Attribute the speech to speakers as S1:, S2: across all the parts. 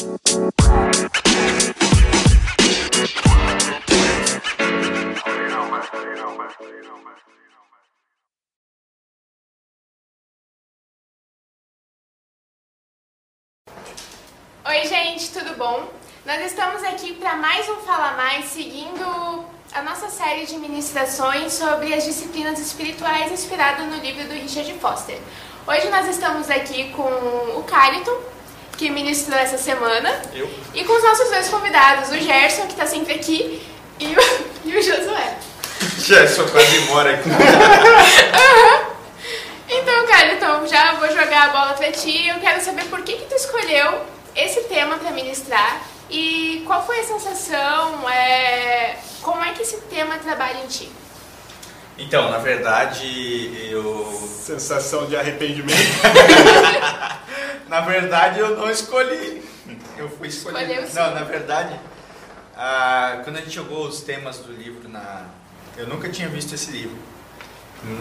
S1: Oi, gente, tudo bom? Nós estamos aqui para mais um Fala Mais, seguindo a nossa série de ministrações sobre as disciplinas espirituais inspirado no livro do Richard Foster. Hoje nós estamos aqui com o Cariton, que ministrou essa semana,
S2: Eu?
S1: e com os nossos dois convidados, o Gerson, que está sempre aqui, e o, e o Josué.
S2: Gerson quase mora aqui.
S1: Então, Cariton, já vou jogar a bola para ti. Eu quero saber por que, que tu escolheu esse tema para ministrar e qual foi a sensação, é, como é que esse tema trabalha em ti?
S2: Então, na verdade, eu.
S3: Sensação de arrependimento.
S2: Na verdade, eu não escolhi. Eu fui escolher.
S1: Escolheu sim.
S2: Não, na verdade, ah, quando a gente jogou os temas do livro na. Eu nunca tinha visto esse livro.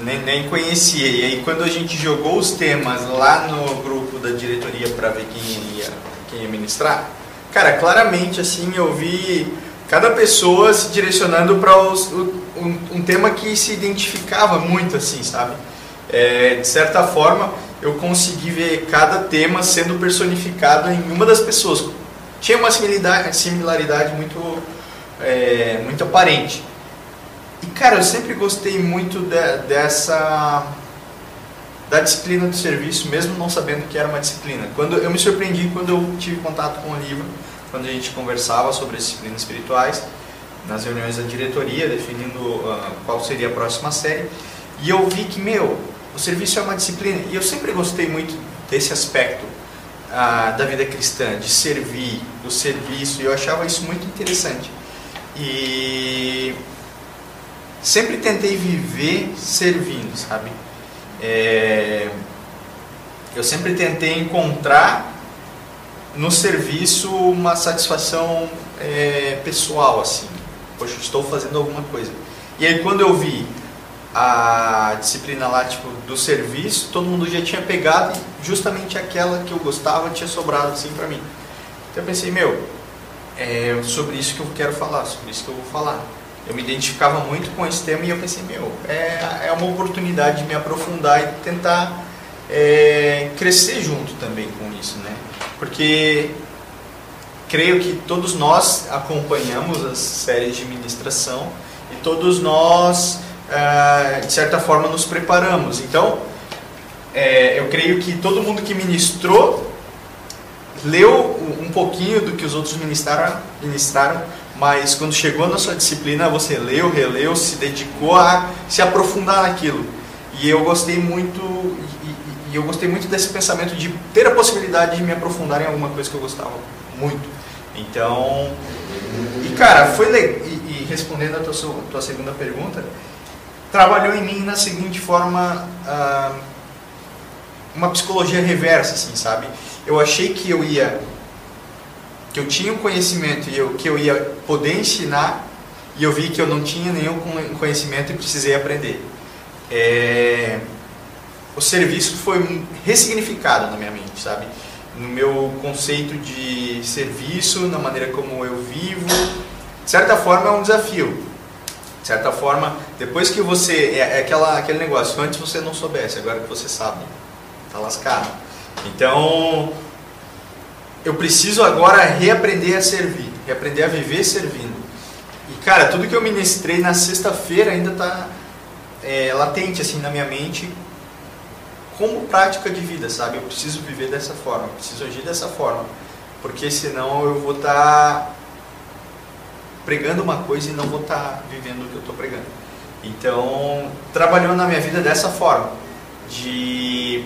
S2: Nem, nem conhecia. E aí, quando a gente jogou os temas lá no grupo da diretoria para ver quem ia, quem ia ministrar, cara, claramente assim eu vi cada pessoa se direcionando para um, um tema que se identificava muito, assim, sabe? É, de certa forma, eu consegui ver cada tema sendo personificado em uma das pessoas. Tinha uma similaridade, similaridade muito, é, muito aparente. E cara, eu sempre gostei muito de- dessa da disciplina do serviço, mesmo não sabendo que era uma disciplina. Quando eu me surpreendi quando eu tive contato com o livro, quando a gente conversava sobre as disciplinas espirituais, nas reuniões da diretoria, definindo ah, qual seria a próxima série, e eu vi que meu, o serviço é uma disciplina. E eu sempre gostei muito desse aspecto ah, da vida cristã, de servir, do serviço, e eu achava isso muito interessante. E sempre tentei viver servindo, sabe? É, eu sempre tentei encontrar no serviço uma satisfação é, pessoal, assim. Poxa, estou fazendo alguma coisa. E aí quando eu vi a disciplina lá, tipo, do serviço, todo mundo já tinha pegado e justamente aquela que eu gostava tinha sobrado assim pra mim. Então eu pensei, meu, é sobre isso que eu quero falar, sobre isso que eu vou falar. Eu me identificava muito com esse tema e eu pensei, meu, é, é uma oportunidade de me aprofundar e tentar é, crescer junto também com isso, né? Porque creio que todos nós acompanhamos as séries de ministração e todos nós, ah, de certa forma, nos preparamos. Então, é, eu creio que todo mundo que ministrou leu um pouquinho do que os outros ministraram, ministraram, mas quando chegou na sua disciplina, você leu, releu, se dedicou a se aprofundar naquilo. E eu gostei muito, e, eu gostei muito desse pensamento de ter a possibilidade de me aprofundar em alguma coisa que eu gostava muito. Então, e cara, foi legal. E, e respondendo a tua, tua segunda pergunta, trabalhou em mim na seguinte forma. ah, uma psicologia reversa, assim, sabe? Eu achei que eu ia, que eu tinha um conhecimento e eu, que eu ia poder ensinar e eu vi que eu não tinha nenhum con- conhecimento e precisei aprender. É, o serviço foi ressignificado na minha mente, sabe? No meu conceito de serviço, na maneira como eu vivo. De certa forma é um desafio. De certa forma, depois que você. É, é aquela, aquele negócio, antes você não soubesse, agora que você sabe, tá lascado. Então, eu preciso agora reaprender a servir, reaprender a viver servindo. E cara, tudo que eu ministrei na sexta-feira ainda está latente assim na minha mente como prática de vida, sabe? Eu preciso viver dessa forma, eu preciso agir dessa forma, porque senão eu vou estar pregando uma coisa e não vou estar vivendo o que eu estou pregando. Então, trabalhou na minha vida dessa forma, de,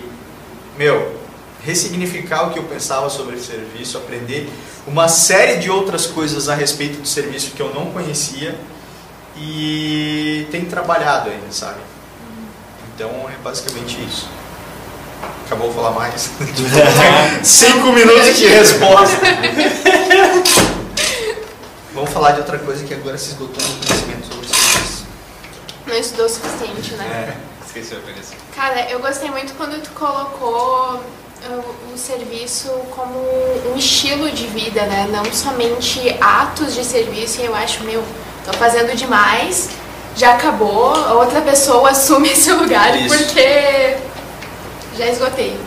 S2: meu, ressignificar o que eu pensava sobre o serviço, aprender uma série de outras coisas a respeito do serviço que eu não conhecia e tem trabalhado ainda, sabe? Então é basicamente isso. Acabou de falar mais. Cinco minutos de resposta. Vamos falar de outra coisa que agora se esgotou no conhecimento sobre.
S1: Não estudou o suficiente, né?
S2: É,
S4: Esqueci a.
S1: Cara, eu gostei muito quando tu colocou o, o serviço como um estilo de vida, né? Não somente atos de serviço. E eu acho, meu, tô fazendo demais, já acabou, outra pessoa assume esse lugar
S2: Isso.
S1: porque já esgotei.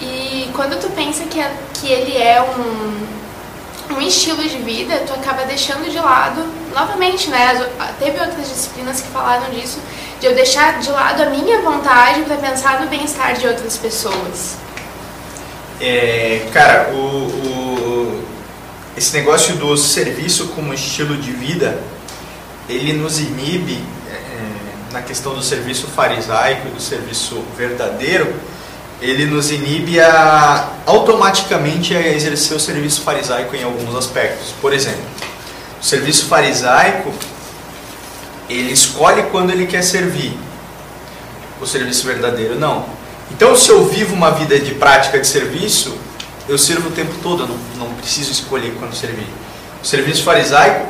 S1: E quando tu pensa que, é- que ele é um, um estilo de vida, tu acaba deixando de lado, novamente, né? Teve outras disciplinas que falaram disso, de eu deixar de lado a minha vontade para pensar no bem-estar de outras pessoas.
S2: É, cara, o, o- esse negócio do serviço como estilo de vida, ele nos inibe na questão do serviço farisaico e do serviço verdadeiro, ele nos inibe a automaticamente a exercer o serviço farisaico em alguns aspectos. Por exemplo, o serviço farisaico, ele escolhe quando ele quer servir. O serviço verdadeiro não. Então, se eu vivo uma vida de prática de serviço, eu sirvo o tempo todo, eu não, não preciso escolher quando servir. O serviço farisaico,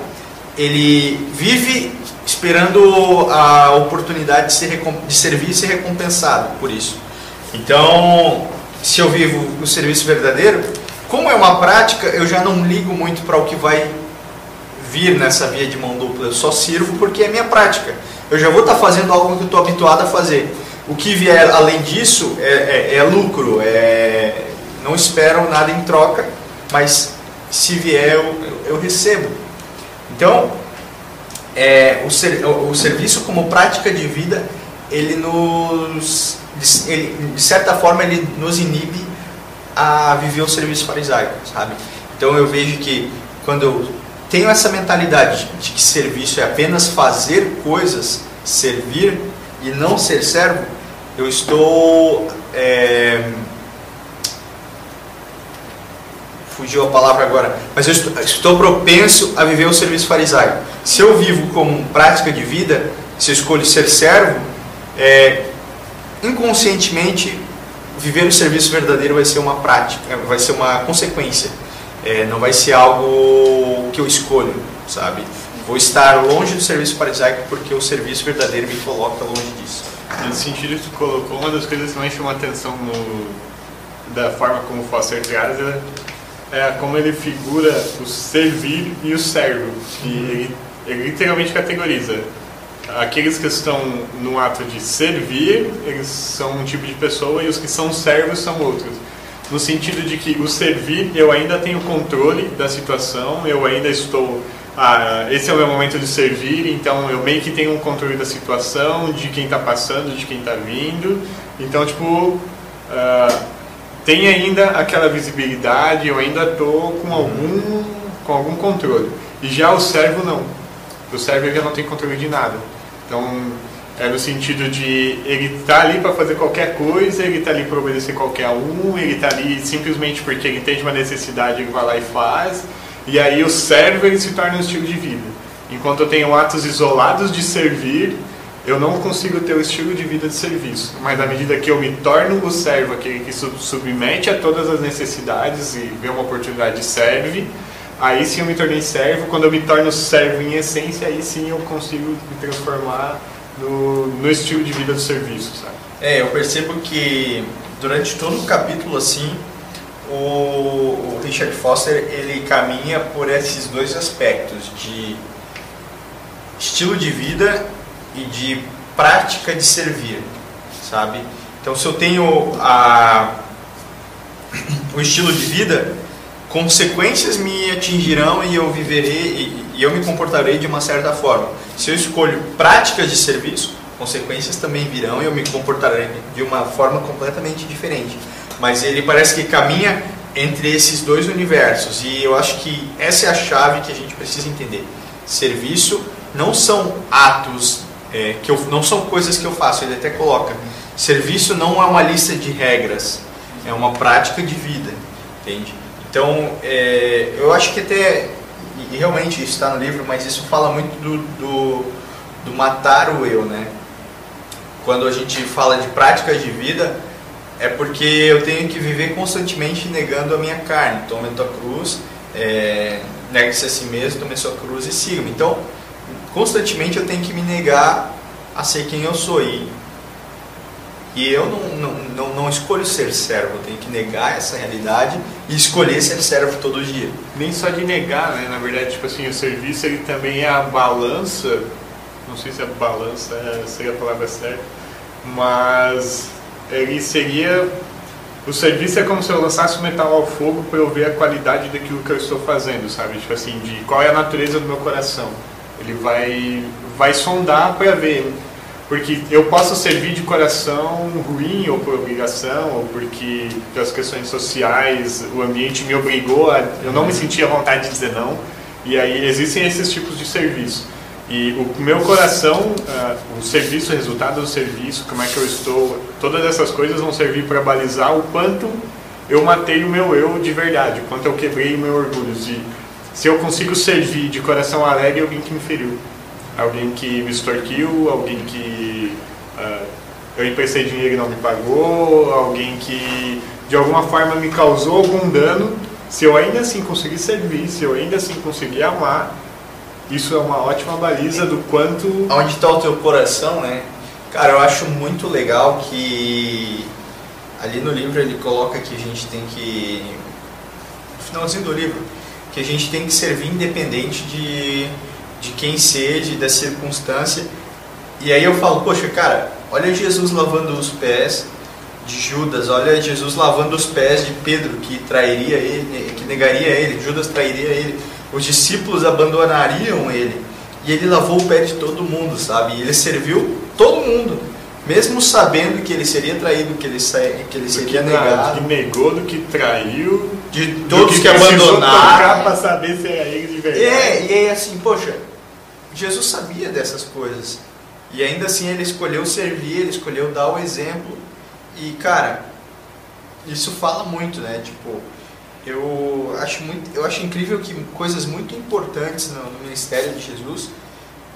S2: ele vive esperando a oportunidade de, ser, de servir e ser recompensado por isso. Então, se eu vivo o serviço verdadeiro, como é uma prática, eu já não ligo muito para o que vai vir nessa via de mão dupla. Eu só sirvo porque é minha prática. Eu já vou estar fazendo algo que eu estou habituado a fazer. O que vier além disso é, é- é lucro. É, não espero nada em troca, mas se vier eu- eu recebo. Então, é, o, ser- o- o serviço como prática de vida, ele nos, ele, de certa forma, ele nos inibe a viver o serviço farisaico, sabe? Então eu vejo que quando eu tenho essa mentalidade de que serviço é apenas fazer coisas, servir e não ser servo, eu estou é, fugiu a palavra agora, mas eu estou, estou propenso a viver o serviço farisaico. Se eu vivo como prática de vida, se eu escolho ser servo, é, inconscientemente viver o serviço verdadeiro vai ser uma prática, vai ser uma consequência. É, não vai ser algo que eu escolho, sabe? Vou estar longe do serviço farisaico porque o serviço verdadeiro me coloca longe disso.
S3: Nesse sentido tu colocou, uma das coisas que mais chamou atenção no, da forma como Foster traz é, como ele figura o servir e o servo. E ele, ele literalmente categoriza. Aqueles que estão no ato de servir, eles são um tipo de pessoa, e os que são servos são outros. No sentido de que o servir, eu ainda tenho controle da situação, eu ainda estou ah, esse é o meu momento de servir, então eu meio que tenho um controle da situação, de quem está passando, de quem está vindo. Então, tipo, ah, tem ainda aquela visibilidade, eu ainda estou com algum, com algum controle. E já o servo não. O servo ele já não tem controle de nada. Então, é no sentido de ele está ali para fazer qualquer coisa, ele está ali para obedecer qualquer um, ele está ali simplesmente porque ele tem uma necessidade, ele vai lá e faz. E aí o servo ele se torna um estilo de vida. Enquanto eu tenho atos isolados de servir, eu não consigo ter o estilo de vida de serviço. Mas à medida que eu me torno o servo, aquele que sub submete a todas as necessidades e vê uma oportunidade e serve, aí sim eu me tornei servo. Quando eu me torno servo em essência, aí sim eu consigo me transformar no, no estilo de vida do serviço, sabe?
S2: É, eu percebo que durante todo o capítulo assim, o, o Richard Foster ele caminha por esses dois aspectos de estilo de vida e de prática de servir, sabe? Então, se eu tenho a, o estilo de vida, consequências me atingirão e eu viverei e, e eu me comportarei de uma certa forma. Se eu escolho práticas de serviço, consequências também virão e eu me comportarei de uma forma completamente diferente. Mas ele parece que caminha entre esses dois universos e eu acho que essa é a chave que a gente precisa entender. Serviço não são atos é, que eu, não são coisas que eu faço. Ele até coloca: serviço não é uma lista de regras, é uma prática de vida, entende? Então, é, eu acho que até e realmente isso está no livro, mas isso fala muito do, do, do matar o eu, né? Quando a gente fala de práticas de vida, é porque eu tenho que viver constantemente negando a minha carne. Tome a tua cruz, é, negue-se a si mesmo, tome a sua cruz e siga-me. Então, constantemente eu tenho que me negar a ser quem eu sou. E, E eu não, não, não, não escolho ser servo, eu tenho que negar essa realidade e escolher ser servo todo dia.
S3: Nem só de negar, né? Na verdade, tipo assim, o serviço ele também é a balança, não sei se a balança é, seria a palavra certa, mas ele seria o serviço é como se eu lançasse o metal ao fogo para eu ver a qualidade daquilo que eu estou fazendo, sabe? Tipo assim, de qual é a natureza do meu coração. Ele vai vai sondar para ver porque eu posso servir de coração ruim, ou por obrigação, ou porque pelas questões sociais, o ambiente me obrigou a. Eu não me sentia vontade de dizer não. E aí existem esses tipos de serviço. E o meu coração, uh, o serviço, o resultado do serviço, como é que eu estou, todas essas coisas vão servir para balizar o quanto eu matei o meu eu de verdade, o quanto eu quebrei o meu orgulho. De, se eu consigo servir de coração alegre alguém que me feriu alguém que me extorquiu, alguém que uh, eu emprestei dinheiro e não me pagou, alguém que de alguma forma me causou algum dano, se eu ainda assim conseguir servir, se eu ainda assim conseguir amar, isso é uma ótima baliza do quanto.
S2: Onde está o teu coração, né? Cara, eu acho muito legal que ali no livro ele coloca que a gente tem que. No finalzinho do livro, que a gente tem que servir independente de de quem seja, da circunstância. E aí eu falo, poxa, cara, olha Jesus lavando os pés de Judas, olha Jesus lavando os pés de Pedro, que trairia ele, que negaria ele, Judas trairia ele, os discípulos abandonariam ele. E ele lavou o pé de todo mundo, sabe? E ele serviu todo mundo, mesmo sabendo que ele seria traído, que ele, que ele seria que, negado.
S3: Que negou, do que traiu,
S2: de todos que, que abandonaram.
S3: para saber se era ele de verdade.
S2: É, e aí assim, poxa, Jesus sabia dessas coisas. E ainda assim ele escolheu servir, ele escolheu dar o exemplo. E cara, isso fala muito, né? Tipo, eu acho muito, eu acho incrível que coisas muito importantes no, no ministério de Jesus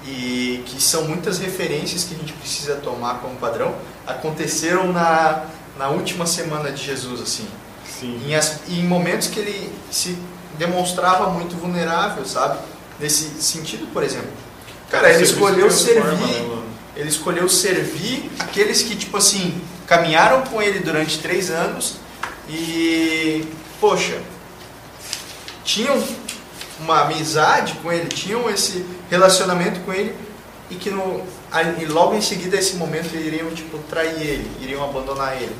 S2: e que são muitas referências que a gente precisa tomar como padrão aconteceram na, na última semana de Jesus assim.
S3: Sim.
S2: Em, as, em momentos que ele se demonstrava muito vulnerável, sabe? Nesse sentido, por exemplo, Cara, ele escolheu servir. Né, ele escolheu servir aqueles que, tipo assim, caminharam com ele durante três anos e, poxa, tinham uma amizade com ele, tinham esse relacionamento com ele e que no, e logo em seguida esse momento iriam tipo trair ele, iriam abandonar ele.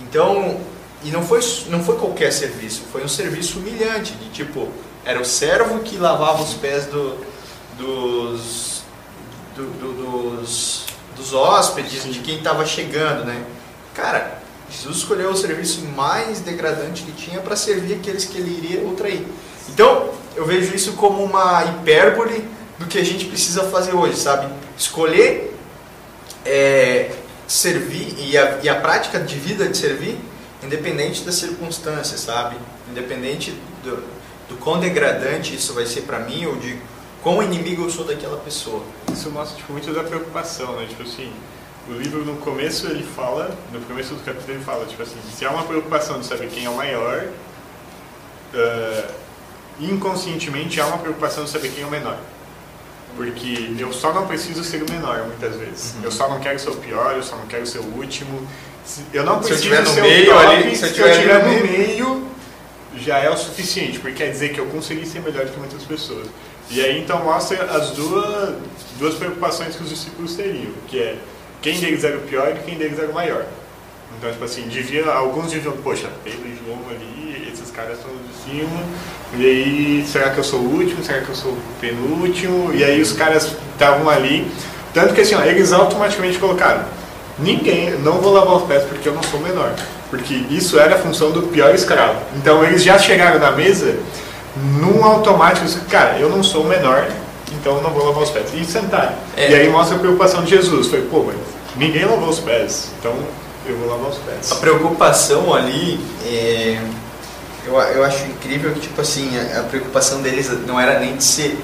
S2: Então, e não foi não foi qualquer serviço, foi um serviço humilhante, de tipo, era o servo que lavava os pés do dos, do, do, dos, dos hóspedes, Sim. de quem estava chegando, né? Cara, Jesus escolheu o serviço mais degradante que tinha para servir aqueles que ele iria ou trair. Então, eu vejo isso como uma hipérbole do que a gente precisa fazer hoje, sabe? Escolher é, servir e a, e a prática de vida de servir, independente das circunstâncias, sabe? Independente do, do quão degradante isso vai ser para mim ou de quão inimigo eu sou daquela pessoa.
S3: Isso mostra tipo, muito da preocupação, né? Tipo assim, o livro no começo ele fala, no começo do capítulo ele fala, tipo assim, se há uma preocupação de saber quem é o maior, uh, inconscientemente há uma preocupação de saber quem é o menor. Porque eu só não preciso ser o menor, muitas vezes. Uhum. Eu só não quero ser o pior, eu só não quero ser o último. Eu não preciso
S2: se eu
S3: ser
S2: meio,
S3: o top,
S2: ali, se eu estiver
S3: no meio, meio, já é o suficiente, porque quer dizer que eu consegui ser melhor que muitas pessoas. E aí então mostra as duas, duas preocupações que os discípulos teriam, que é quem deles era o pior e quem deles era o maior. Então, tipo assim, devia, alguns deviam, poxa, Pedro e João ali, esses caras estão de cima, e aí, será que eu sou o último? Será que eu sou o penúltimo? E aí os caras estavam ali, tanto que assim, ó, eles automaticamente colocaram, ninguém, não vou lavar os pés porque eu não sou menor, porque isso era a função do pior escravo. Então eles já chegaram na mesa num automático, cara, eu não sou o menor, então eu não vou lavar os pés. E sentar. É. E aí mostra a preocupação de Jesus. Foi, pô, mas ninguém lavou os pés, então eu vou lavar os pés.
S2: A preocupação ali, é, eu, eu acho incrível que, tipo assim, a, a, preocupação deles não era nem de ser,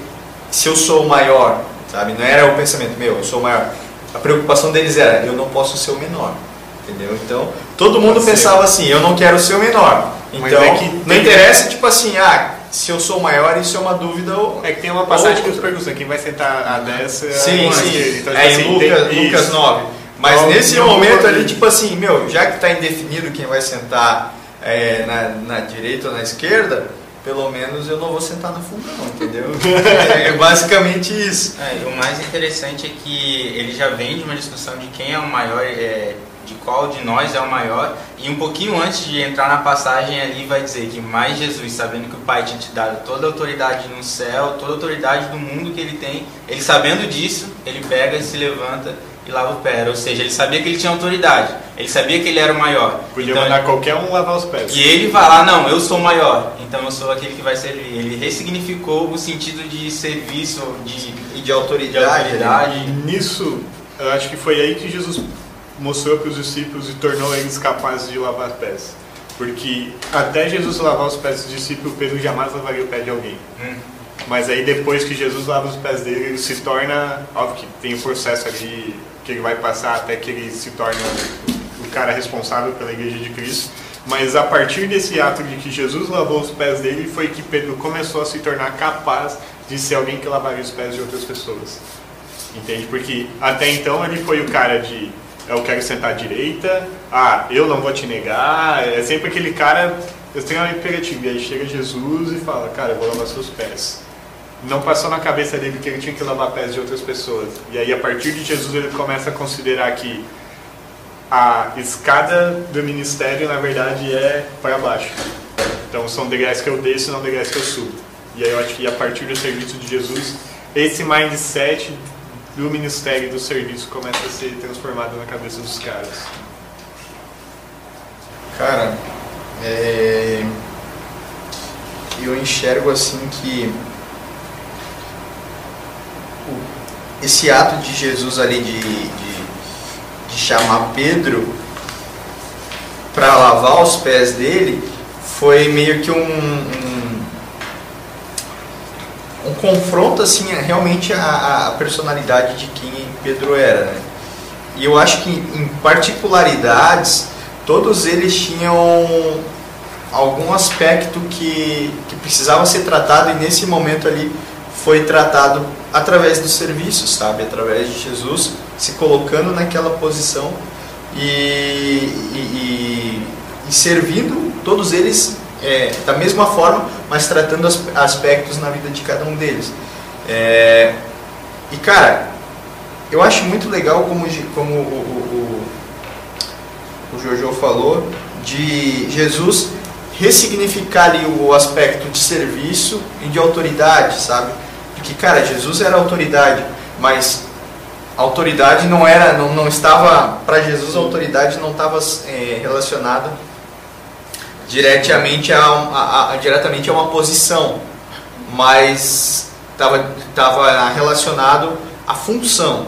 S2: se eu sou o maior, sabe? Não era o pensamento, meu, eu sou o maior. A preocupação deles era, eu não posso ser o menor. Entendeu? Então, todo mundo pensava assim, eu não quero ser o menor. Então, é não interessa, tipo assim, ah, se eu sou maior, isso é uma dúvida. Ou,
S3: é que tem uma passagem que os perguntam quem vai sentar a dessa
S2: sim, sim. Então, é, tipo assim, em Lucas, tem, Lucas 9. Mas nesse momento ali, tipo assim, meu, já que tá indefinido quem vai sentar é, na, na direita ou na esquerda, pelo menos eu não vou sentar no fundão, entendeu? é basicamente isso.
S4: É, e o mais interessante é que ele já vem de uma discussão de quem é o maior, é, de qual de nós é o maior, e um pouquinho antes de entrar na passagem ali vai dizer que mais Jesus, sabendo que o Pai tinha te dado toda a autoridade no céu, toda a autoridade do mundo que ele tem, ele sabendo disso, ele pega, se levanta e lava o pé. Ou seja, ele sabia que ele tinha autoridade, ele sabia que ele era o maior.
S3: Podia
S4: Então,
S3: mandar qualquer um lavar os pés.
S4: e ele vai lá, não, eu sou o maior, então eu sou aquele que vai servir. Ele ressignificou o sentido de serviço, de,
S2: E de
S4: de
S2: autoridade.
S4: autoridade.
S3: E nisso, eu acho que foi aí que Jesus mostrou para os discípulos e tornou eles capazes de lavar os pés. Porque até Jesus lavar os pés dos discípulos, Pedro jamais lavaria o pé de alguém.
S4: Hum.
S3: Mas aí depois que Jesus lava os pés dele, ele se torna, óbvio que tem um processo ali que ele vai passar até que ele se torne o cara responsável pela igreja de Cristo. Mas a partir desse ato de que Jesus lavou os pés dele, foi que Pedro começou a se tornar capaz de ser alguém que lavaria os pés de outras pessoas. Entende? Porque até então ele foi o cara de eu quero sentar à direita, ah, eu não vou te negar, é sempre aquele cara extremamente imperativo. E aí chega Jesus e fala, cara, eu vou lavar seus pés. Não passou na cabeça dele que ele tinha que lavar pés de outras pessoas. E aí a partir de Jesus ele começa a considerar que a escada do ministério na verdade é para baixo. Então são degraus que eu desço, não degraus que eu subo. E aí eu acho que a partir do serviço de Jesus, esse mindset do ministério e do serviço começa a ser transformado na cabeça dos caras.
S2: Cara, é, eu enxergo assim que esse ato de Jesus ali de, de, de chamar Pedro para lavar os pés dele foi meio que um, um, um confronto assim realmente a, a personalidade de quem Pedro era, né? E eu acho que em particularidades todos eles tinham algum aspecto que, que precisava ser tratado e nesse momento ali foi tratado através do serviço, sabe? Através de Jesus se colocando naquela posição e, e, e- e servindo todos eles é, da mesma forma, mas tratando as, aspectos na vida de cada um deles. É, e cara, eu acho muito legal como, como o, o, o, o Jojo falou, de Jesus ressignificar ali o aspecto de serviço e de autoridade, sabe? Porque, cara, Jesus era autoridade, mas a autoridade não era, não, não estava, para Jesus a autoridade não estava é, relacionada diretamente a, a- a- diretamente a uma posição, mas estava estava relacionado à função.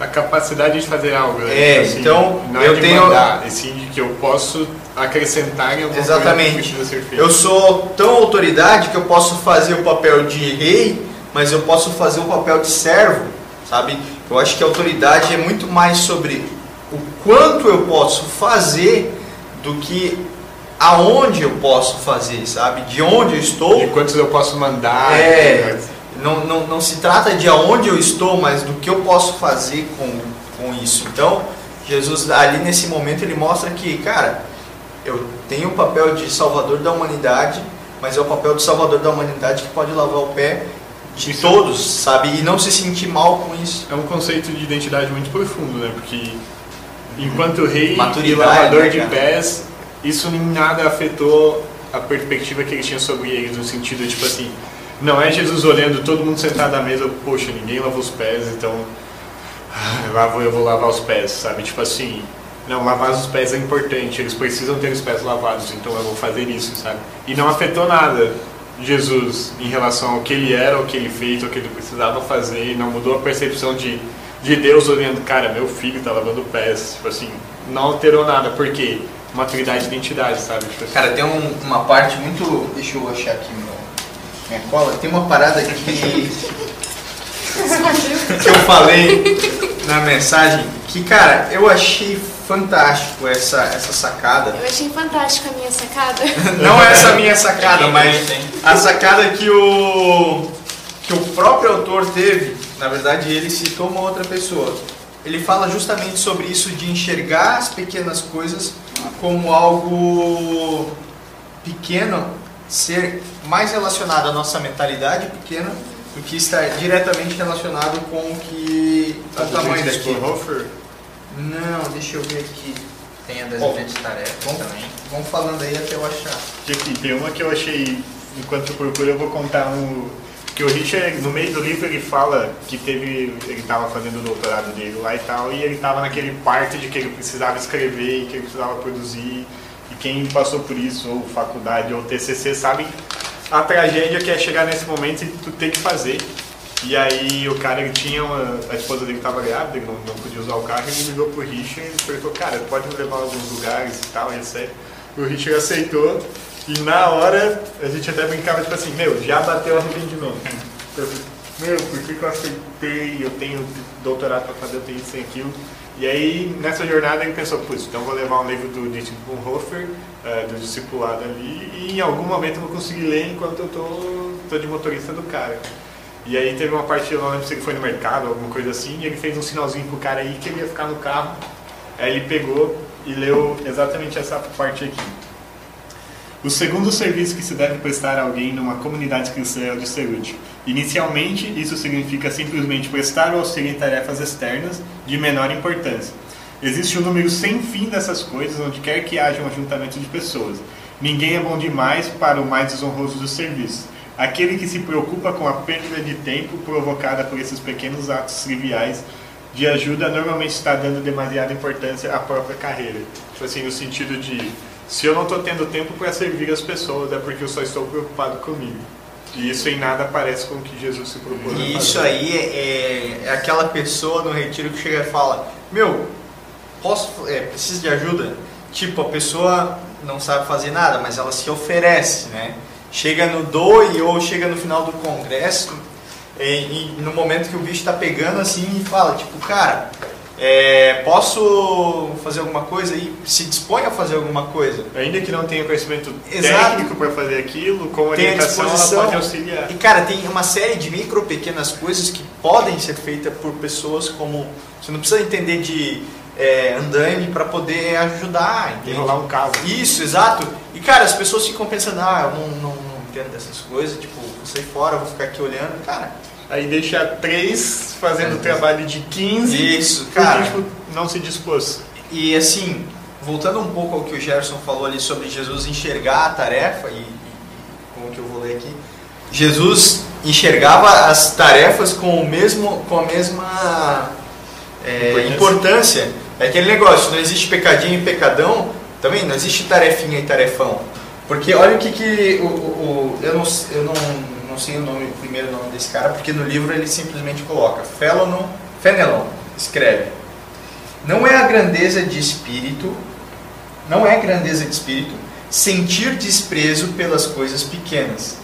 S3: A capacidade de fazer algo. né?
S2: É,
S3: Tipo
S2: então,
S3: não
S2: eu
S3: é de
S2: tenho-
S3: mandar, e sim de que eu posso acrescentar em alguma
S2: Exatamente.
S3: coisa que precisa ser feito.
S2: Eu sou tão autoridade que eu posso fazer o papel de rei, mas eu posso fazer o papel de servo, sabe? Eu acho que a autoridade é muito mais sobre o quanto eu posso fazer do que aonde eu posso fazer, sabe? De onde eu estou.
S3: De quantos eu posso mandar.
S2: É. Não, não, não se trata de aonde eu estou, mas do que eu posso fazer com, com isso. Então, Jesus ali nesse momento ele mostra que, cara, eu tenho o papel de salvador da humanidade, mas é o papel de salvador da humanidade que pode lavar o pé de todos, sabe? E não se sentir mal com isso.
S3: É um conceito de identidade muito profundo, né? Porque enquanto rei e lavador
S2: né,
S3: de pés, isso em nada afetou a perspectiva que ele tinha sobre eles, no sentido, tipo assim, não é Jesus olhando todo mundo sentado à mesa, poxa, ninguém lava os pés, então lá vou eu vou lavar os pés, sabe? Tipo assim, não, lavar os pés é importante, eles precisam ter os pés lavados, então eu vou fazer isso, sabe? E não afetou nada Jesus em relação ao que ele era, ao que ele fez, ao que ele precisava fazer, não mudou a percepção de, de Deus olhando, cara, meu filho tá lavando pés, tipo assim, não alterou nada, por quê? Maturidade e identidade, sabe? Tipo assim,
S2: Cara, tem um- uma parte muito. Deixa eu achar aqui meu, minha cola. Tem uma parada que. que eu falei na mensagem que, cara, eu achei fantástico essa, essa sacada.
S1: Eu achei fantástico a minha sacada.
S2: Não essa minha sacada, mas a sacada que o que o próprio autor teve, na verdade ele citou uma outra pessoa, ele fala justamente sobre isso de enxergar as pequenas coisas como algo pequeno, ser mais relacionado à nossa mentalidade pequena do que estar diretamente relacionado com o que o tamanho daqui. Não, deixa eu ver aqui.
S4: Tem a das
S2: Bom,
S4: tarefas
S2: vamos-
S4: também.
S2: Vamos falando aí até eu achar.
S3: que aqui tem uma que eu achei, enquanto eu procuro, eu vou contar um. Que o Richard, no meio do livro, ele fala que teve. Ele estava fazendo o doutorado dele lá e tal, e ele estava naquele parto de que ele precisava escrever e que ele precisava produzir. E quem passou por isso, ou faculdade, ou TCC, sabe a tragédia que é chegar nesse momento e tu ter que fazer. E aí o cara, ele tinha uma, a esposa dele estava grávida, ele não, não podia usar o carro, ele ligou pro Richard e perguntou, cara, pode me levar a alguns lugares e tal, e etc. O Richard aceitou e na hora a gente até brincava, tipo assim, meu, já bateu arrependimento. Eu falei, Meu, por que, que eu aceitei? Eu tenho doutorado para fazer, eu tenho isso e aquilo. E aí, nessa jornada, ele pensou, putz, então vou levar um livro do Dietrich Bonhoeffer, eh, do discipulado ali, e em algum momento eu vou conseguir ler enquanto eu tô, tô de motorista do cara. E aí teve uma parte, eu não lembro se foi no mercado, alguma coisa assim, e ele fez um sinalzinho pro cara aí que ele ia ficar no carro. Aí ele pegou e leu exatamente essa parte aqui. O segundo serviço que se deve prestar a alguém numa comunidade cristã é o de ser útil. Inicialmente, isso significa simplesmente prestar o auxílio em tarefas externas de menor importância. Existe um número sem fim dessas coisas onde quer que haja um ajuntamento de pessoas. Ninguém é bom demais para o mais desonroso dos serviços. Aquele que se preocupa com a perda de tempo provocada por esses pequenos atos triviais de ajuda normalmente está dando demasiada importância à própria carreira. Tipo assim, no sentido de se eu não estou tendo tempo para servir as pessoas, é porque eu só estou preocupado comigo. E isso em nada parece com o que Jesus se propôs.
S2: E isso aí é, é aquela pessoa no retiro que chega e fala: Meu, posso, é, preciso de ajuda? Tipo, a pessoa não sabe fazer nada, mas ela se oferece, né? Chega no DOI ou chega no final do congresso e, e no momento que o bicho está pegando assim e fala: Tipo, cara, é, posso fazer alguma coisa? E se dispõe a fazer alguma coisa.
S3: Ainda que não tenha conhecimento
S2: Exato.
S3: técnico para fazer aquilo, com
S2: Tem
S3: orientação ela pode auxiliar.
S2: E cara, tem uma série de micro pequenas coisas que podem ser feitas por pessoas como. Você não precisa entender de é, andaime para poder ajudar, entende?
S3: Enrolar um cabo.
S2: Isso, exato. E cara, as pessoas ficam pensando, ah, eu não, não, não entendo dessas coisas, tipo, vou sair fora, vou ficar aqui olhando. Cara,
S3: Aí deixa três fazendo o trabalho de 15
S2: isso,
S3: porque
S2: cara.
S3: tipo, não se dispôs.
S2: E assim, voltando um pouco ao que o Gerson falou ali sobre Jesus enxergar a tarefa, e, e como que eu vou ler aqui, Jesus enxergava as tarefas com, o mesmo, com a mesma é,
S3: Importância.
S2: importância. É aquele negócio, não existe pecadinho e pecadão, também não existe tarefinha e tarefão. Porque olha o que, que o, o- eu, não, eu não, não sei o, nome, o primeiro nome desse cara, porque no livro ele simplesmente coloca Felenon, Fenelon, escreve. Não é a grandeza de espírito, não é grandeza de espírito sentir desprezo pelas coisas pequenas.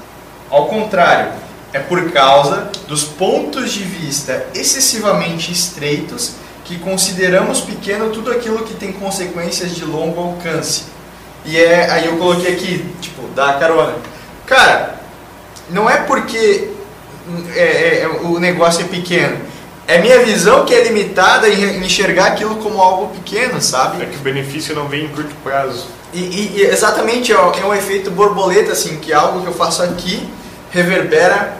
S2: Ao contrário, é por causa dos pontos de vista excessivamente estreitos que consideramos pequeno tudo aquilo que tem consequências de longo alcance. E é aí eu coloquei aqui, tipo, da carona. Cara, não é porque é, é, é, o negócio é pequeno. É minha visão que é limitada em enxergar aquilo como algo pequeno, sabe?
S3: É que o benefício não vem em curto prazo.
S2: E, e- exatamente é, é um efeito borboleta, assim, que algo que eu faço aqui reverbera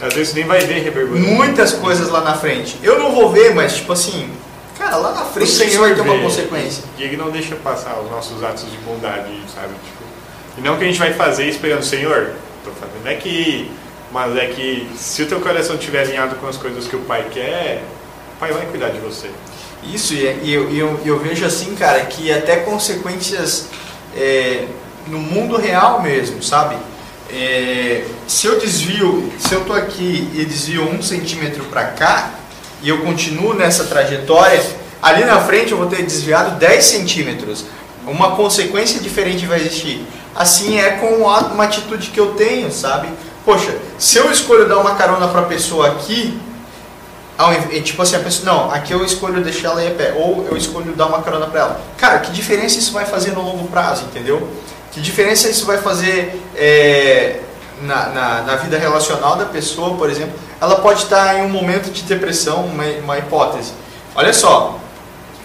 S3: Às vezes nem vai ver reverberando.
S2: muitas coisas lá na frente. Eu não vou ver, mas tipo assim, cara, lá na
S3: O
S2: frente isso
S3: Senhor
S2: vai ter uma consequência.
S3: E ele não deixa passar os nossos atos de bondade, sabe? Tipo, e não que a gente vai fazer esperando, Senhor, tô fazendo aqui, mas é que se o teu coração estiver alinhado com as coisas que o Pai quer, o Pai vai cuidar de você.
S2: Isso, e, e eu, e eu, e eu vejo assim, cara, que até consequências é, no mundo real mesmo, sabe? É, se eu desvio, se eu tô aqui e desvio um centímetro para cá, e eu continuo nessa trajetória, ali na frente eu vou ter desviado 10 centímetros. Uma consequência diferente vai existir. Assim é com a- uma atitude que eu tenho, sabe? Poxa, se eu escolho dar uma carona para pessoa aqui, tipo assim, a pessoa, não, aqui eu escolho deixar ela ir a pé, ou eu escolho dar uma carona para ela. Cara, que diferença isso vai fazer no longo prazo, entendeu? Que diferença isso vai fazer é, na, na, na vida relacional da pessoa, por exemplo? ela pode estar em um momento de depressão, uma, uma hipótese. Olha só,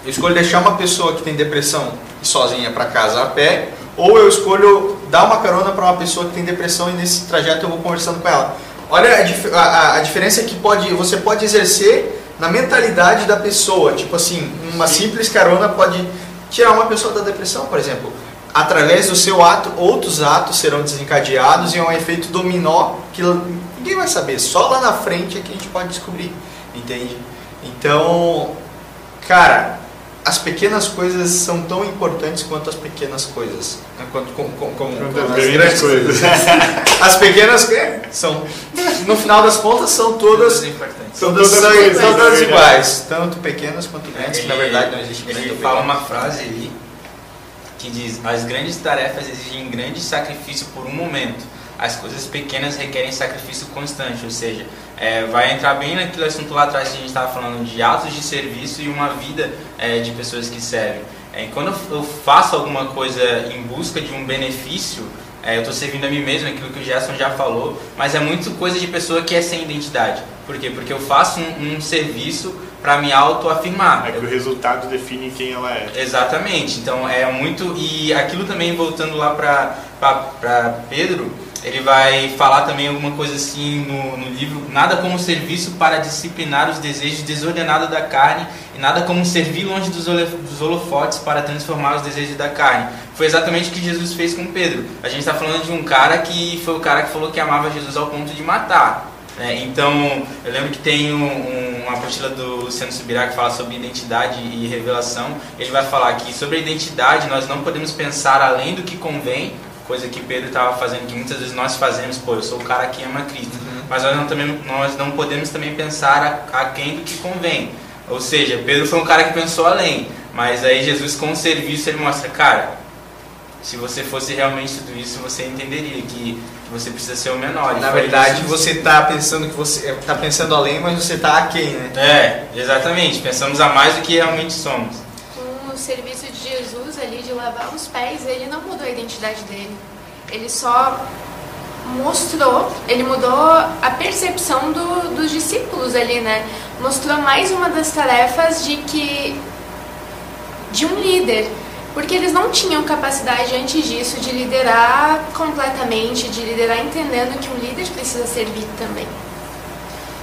S2: eu escolho deixar uma pessoa que tem depressão sozinha para casa a pé, ou eu escolho dar uma carona para uma pessoa que tem depressão e nesse trajeto eu vou conversando com ela. Olha a, dif a, a diferença que pode, você pode exercer na mentalidade da pessoa. Tipo assim, uma simples carona pode tirar uma pessoa da depressão, por exemplo. Através do seu ato, outros atos serão desencadeados e é um efeito dominó que ninguém vai saber. Só lá na frente é que a gente pode descobrir, entende? Então, cara, as pequenas coisas são tão importantes quanto as pequenas coisas. Né? Quanto, como, como, como,
S3: as, as grandes coisas.
S2: as pequenas são, no final das contas, são todas importantes. São todas, são, são todas iguais, tanto pequenas quanto grandes,
S4: É,
S2: que na verdade não existe
S4: Ele
S2: grande
S4: fala
S2: ou
S4: uma frase ali que diz: As grandes tarefas exigem grande sacrifício por um momento. As coisas pequenas requerem sacrifício constante, ou seja, é, vai entrar bem naquele assunto lá atrás que a gente estava falando de atos de serviço e uma vida é, de pessoas que servem. É, quando eu faço alguma coisa em busca de um benefício, é, eu estou servindo a mim mesmo, aquilo que o Gerson já falou, mas é muito coisa de pessoa que é sem identidade. Por quê? Porque eu faço um, um serviço para me autoafirmar.
S3: É que o resultado define quem ela é.
S4: Exatamente. Então é muito. E aquilo também, voltando lá para Pedro, ele vai falar também alguma coisa assim no, no livro: nada como serviço para disciplinar os desejos desordenados da carne, e nada como servir longe dos, dos holofotes para transformar os desejos da carne. Foi exatamente o que Jesus fez com Pedro. A gente está falando de um cara que foi o cara que falou que amava Jesus ao ponto de matar. É, então, eu lembro que tem um, um, uma apostila do Luciano Subirá que fala sobre identidade e revelação. Ele vai falar que sobre a identidade nós não podemos pensar além do que convém, coisa que Pedro estava fazendo, que muitas vezes nós fazemos, pô, eu sou o cara que ama Cristo. Uhum. Mas nós não, também, nós não podemos também pensar a, a quem do que convém. Ou seja, Pedro foi um cara que pensou além. Mas aí Jesus com o serviço ele mostra, cara, se você fosse realmente tudo isso, você entenderia que você precisa ser o menor.
S2: Na verdade, isso. você está pensando que você está pensando além, mas você está aquém, né?
S4: É, exatamente. Pensamos a mais do que realmente somos.
S1: Com o serviço de Jesus ali de lavar os pés, ele não mudou a identidade dele. Ele só mostrou, ele mudou a percepção do, dos discípulos ali, né? Mostrou mais uma das tarefas de que de um líder porque eles não tinham capacidade antes disso de liderar completamente, de liderar entendendo que um líder precisa servir também.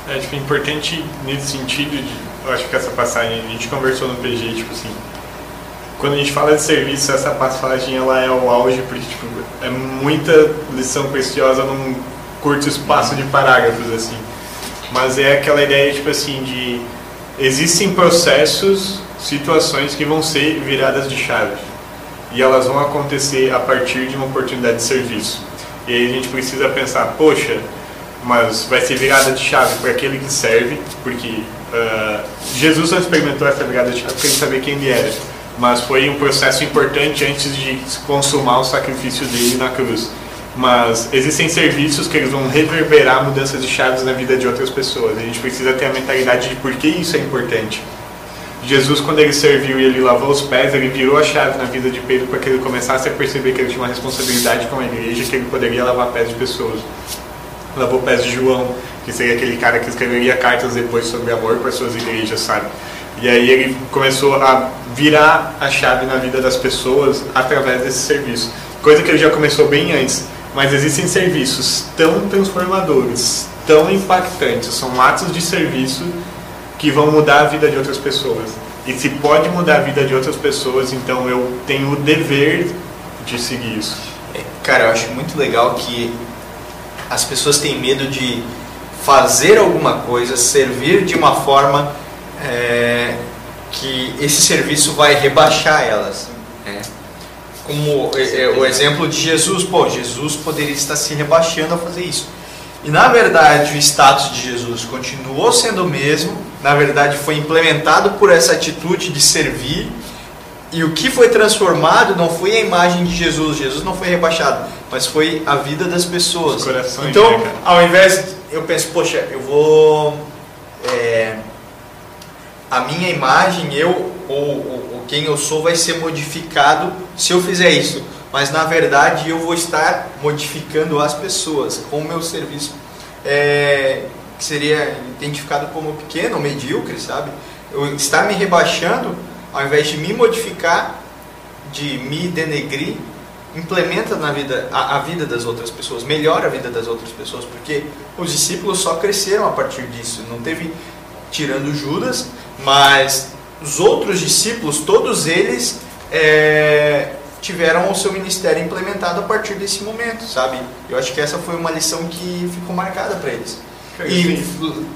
S3: É, tipo, importante nesse sentido, de, eu acho que essa passagem, a gente conversou no PG, tipo assim, quando a gente fala de serviço, essa passagem ela é o auge, porque tipo, é muita lição preciosa num curto espaço de parágrafos, assim. Mas é aquela ideia, tipo assim, de existem processos situações que vão ser viradas de chave. E elas vão acontecer a partir de uma oportunidade de serviço. E aí a gente precisa pensar, poxa, mas vai ser virada de chave para aquele que serve, porque uh, Jesus só experimentou essa virada de chave porque ele sabia quem ele era. Mas foi um processo importante antes de consumar o sacrifício dele na cruz. Mas existem serviços que eles vão reverberar mudanças de chaves na vida de outras pessoas. A gente precisa ter a mentalidade de por que isso é importante. Jesus, quando ele serviu e ele lavou os pés, ele virou a chave na vida de Pedro para que ele começasse a perceber que ele tinha uma responsabilidade com a igreja, que ele poderia lavar pés de pessoas. Lavou pés de João, que seria aquele cara que escreveria cartas depois sobre amor para suas igrejas, sabe? E aí ele começou a virar a chave na vida das pessoas através desse serviço. Coisa que ele já começou bem antes. Mas existem serviços tão transformadores, tão impactantes, são atos de serviço que vão mudar a vida de outras pessoas. E se pode mudar a vida de outras pessoas, então eu tenho o dever de seguir isso.
S2: É, cara, eu acho muito legal que as pessoas têm medo de fazer alguma coisa, servir de uma forma é, que esse serviço vai rebaixar elas. É. Como é, o exemplo de Jesus, pô, Jesus poderia estar se rebaixando a fazer isso. E na verdade o status de Jesus continuou sendo o mesmo, na verdade foi implementado por essa atitude de servir, e o que foi transformado não foi a imagem de Jesus, Jesus não foi rebaixado, mas foi a vida das pessoas.
S3: Corações,
S2: então,
S3: né,
S2: ao invés, eu penso, poxa, eu vou. É, a minha imagem, eu ou, ou, ou quem eu sou, vai ser modificado se eu fizer isso mas na verdade eu vou estar modificando as pessoas com o meu serviço. É, que seria identificado como pequeno, medíocre, sabe? Eu, está me rebaixando, ao invés de me modificar, de me denegrir, implementa na vida a, a, vida das outras pessoas, melhora a vida das outras pessoas, porque os discípulos só cresceram a partir disso. Não teve tirando Judas, mas os outros discípulos, todos eles é, tiveram o seu ministério implementado a partir desse momento, sabe? Eu acho que essa foi uma lição que ficou marcada para eles. E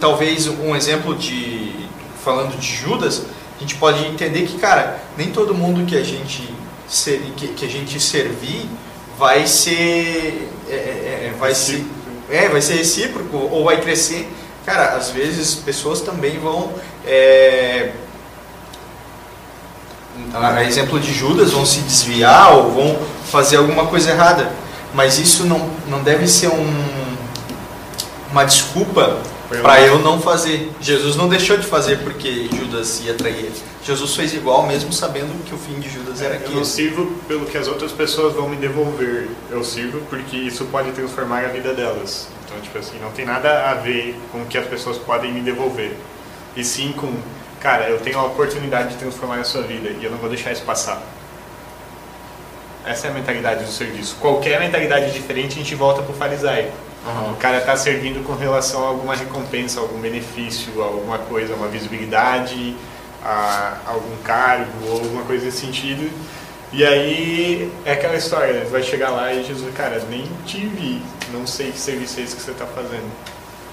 S2: talvez um exemplo de falando de Judas, a gente pode entender que, cara, nem todo mundo que a gente ser, que, que a gente servir vai ser é, é, é vai ser é, vai ser recíproco ou vai crescer. Cara, às vezes pessoas também vão é, a exemplo de Judas, vão se desviar ou vão fazer alguma coisa errada. Mas isso não, não deve ser um, uma desculpa para eu não fazer. Jesus não deixou de fazer porque Judas ia trair Jesus fez igual, mesmo sabendo que o fim de Judas era aquilo.
S3: Eu não sirvo pelo que as outras pessoas vão me devolver. Eu sirvo porque isso pode transformar a vida delas. Então, tipo assim, não tem nada a ver com o que as pessoas podem me devolver. E sim com cara, eu tenho a oportunidade de transformar a sua vida e eu não vou deixar isso passar. Essa é a mentalidade do serviço. Qualquer mentalidade diferente, a gente volta para o farisaico. Uhum. O cara está servindo com relação a alguma recompensa, algum benefício, alguma coisa, uma visibilidade, a algum cargo ou alguma coisa nesse sentido. E aí é aquela história, né? vai chegar lá e Jesus, cara, nem te vi, não sei que serviço é esse que você está fazendo.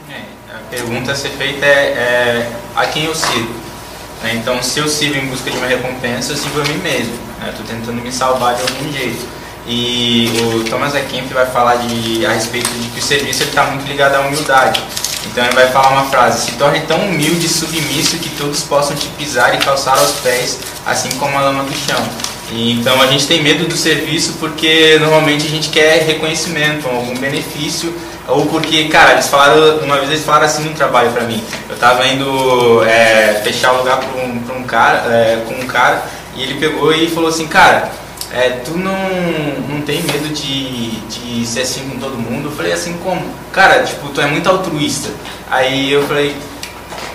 S4: É, a pergunta a ser feita é, é a quem eu sirvo. Né? Então, se eu sirvo em busca de uma recompensa, eu sirvo a mim mesmo. Estou né? tentando me salvar de algum jeito. E o Thomas Aquinas vai falar de, a respeito de que o serviço está muito ligado à humildade. Então ele vai falar uma frase: Se torne tão humilde e submisso que todos possam te pisar e calçar aos pés, assim como a lama do chão. E, então a gente tem medo do serviço porque normalmente a gente quer reconhecimento, algum benefício ou porque, cara, eles falaram, uma vez eles falaram assim no trabalho pra mim. Eu tava indo é, fechar o lugar pra um, pra um cara, é, com um cara, e ele pegou e falou assim, cara, é, tu não, não tem medo de, de ser assim com todo mundo? Eu falei assim, como? Cara, tipo, tu é muito altruísta. Aí eu falei,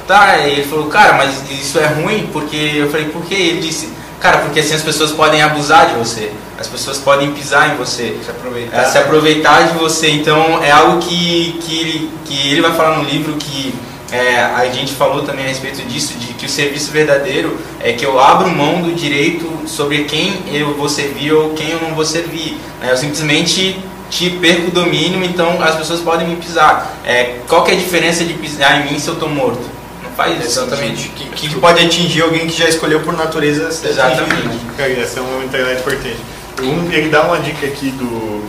S4: tá, e ele falou, cara, mas isso é ruim? Porque eu falei, por quê? Ele disse, Cara, porque assim as pessoas podem abusar de você, as pessoas podem pisar em você,
S2: se aproveitar,
S4: é, se aproveitar de você. Então é algo que, que, que ele vai falar no livro que é, a gente falou também a respeito disso, de que o serviço verdadeiro é que eu abro mão do direito sobre quem eu vou servir ou quem eu não vou servir. Né? Eu simplesmente te perco o domínio, então as pessoas podem me pisar. É, qual que é a diferença de pisar em mim se eu estou morto?
S2: faz Exatamente. Que, que, pode atingir alguém que já escolheu por natureza
S4: Exatamente.
S3: Cara, essa é uma mentalidade importante. Um, ele dá uma dica aqui do.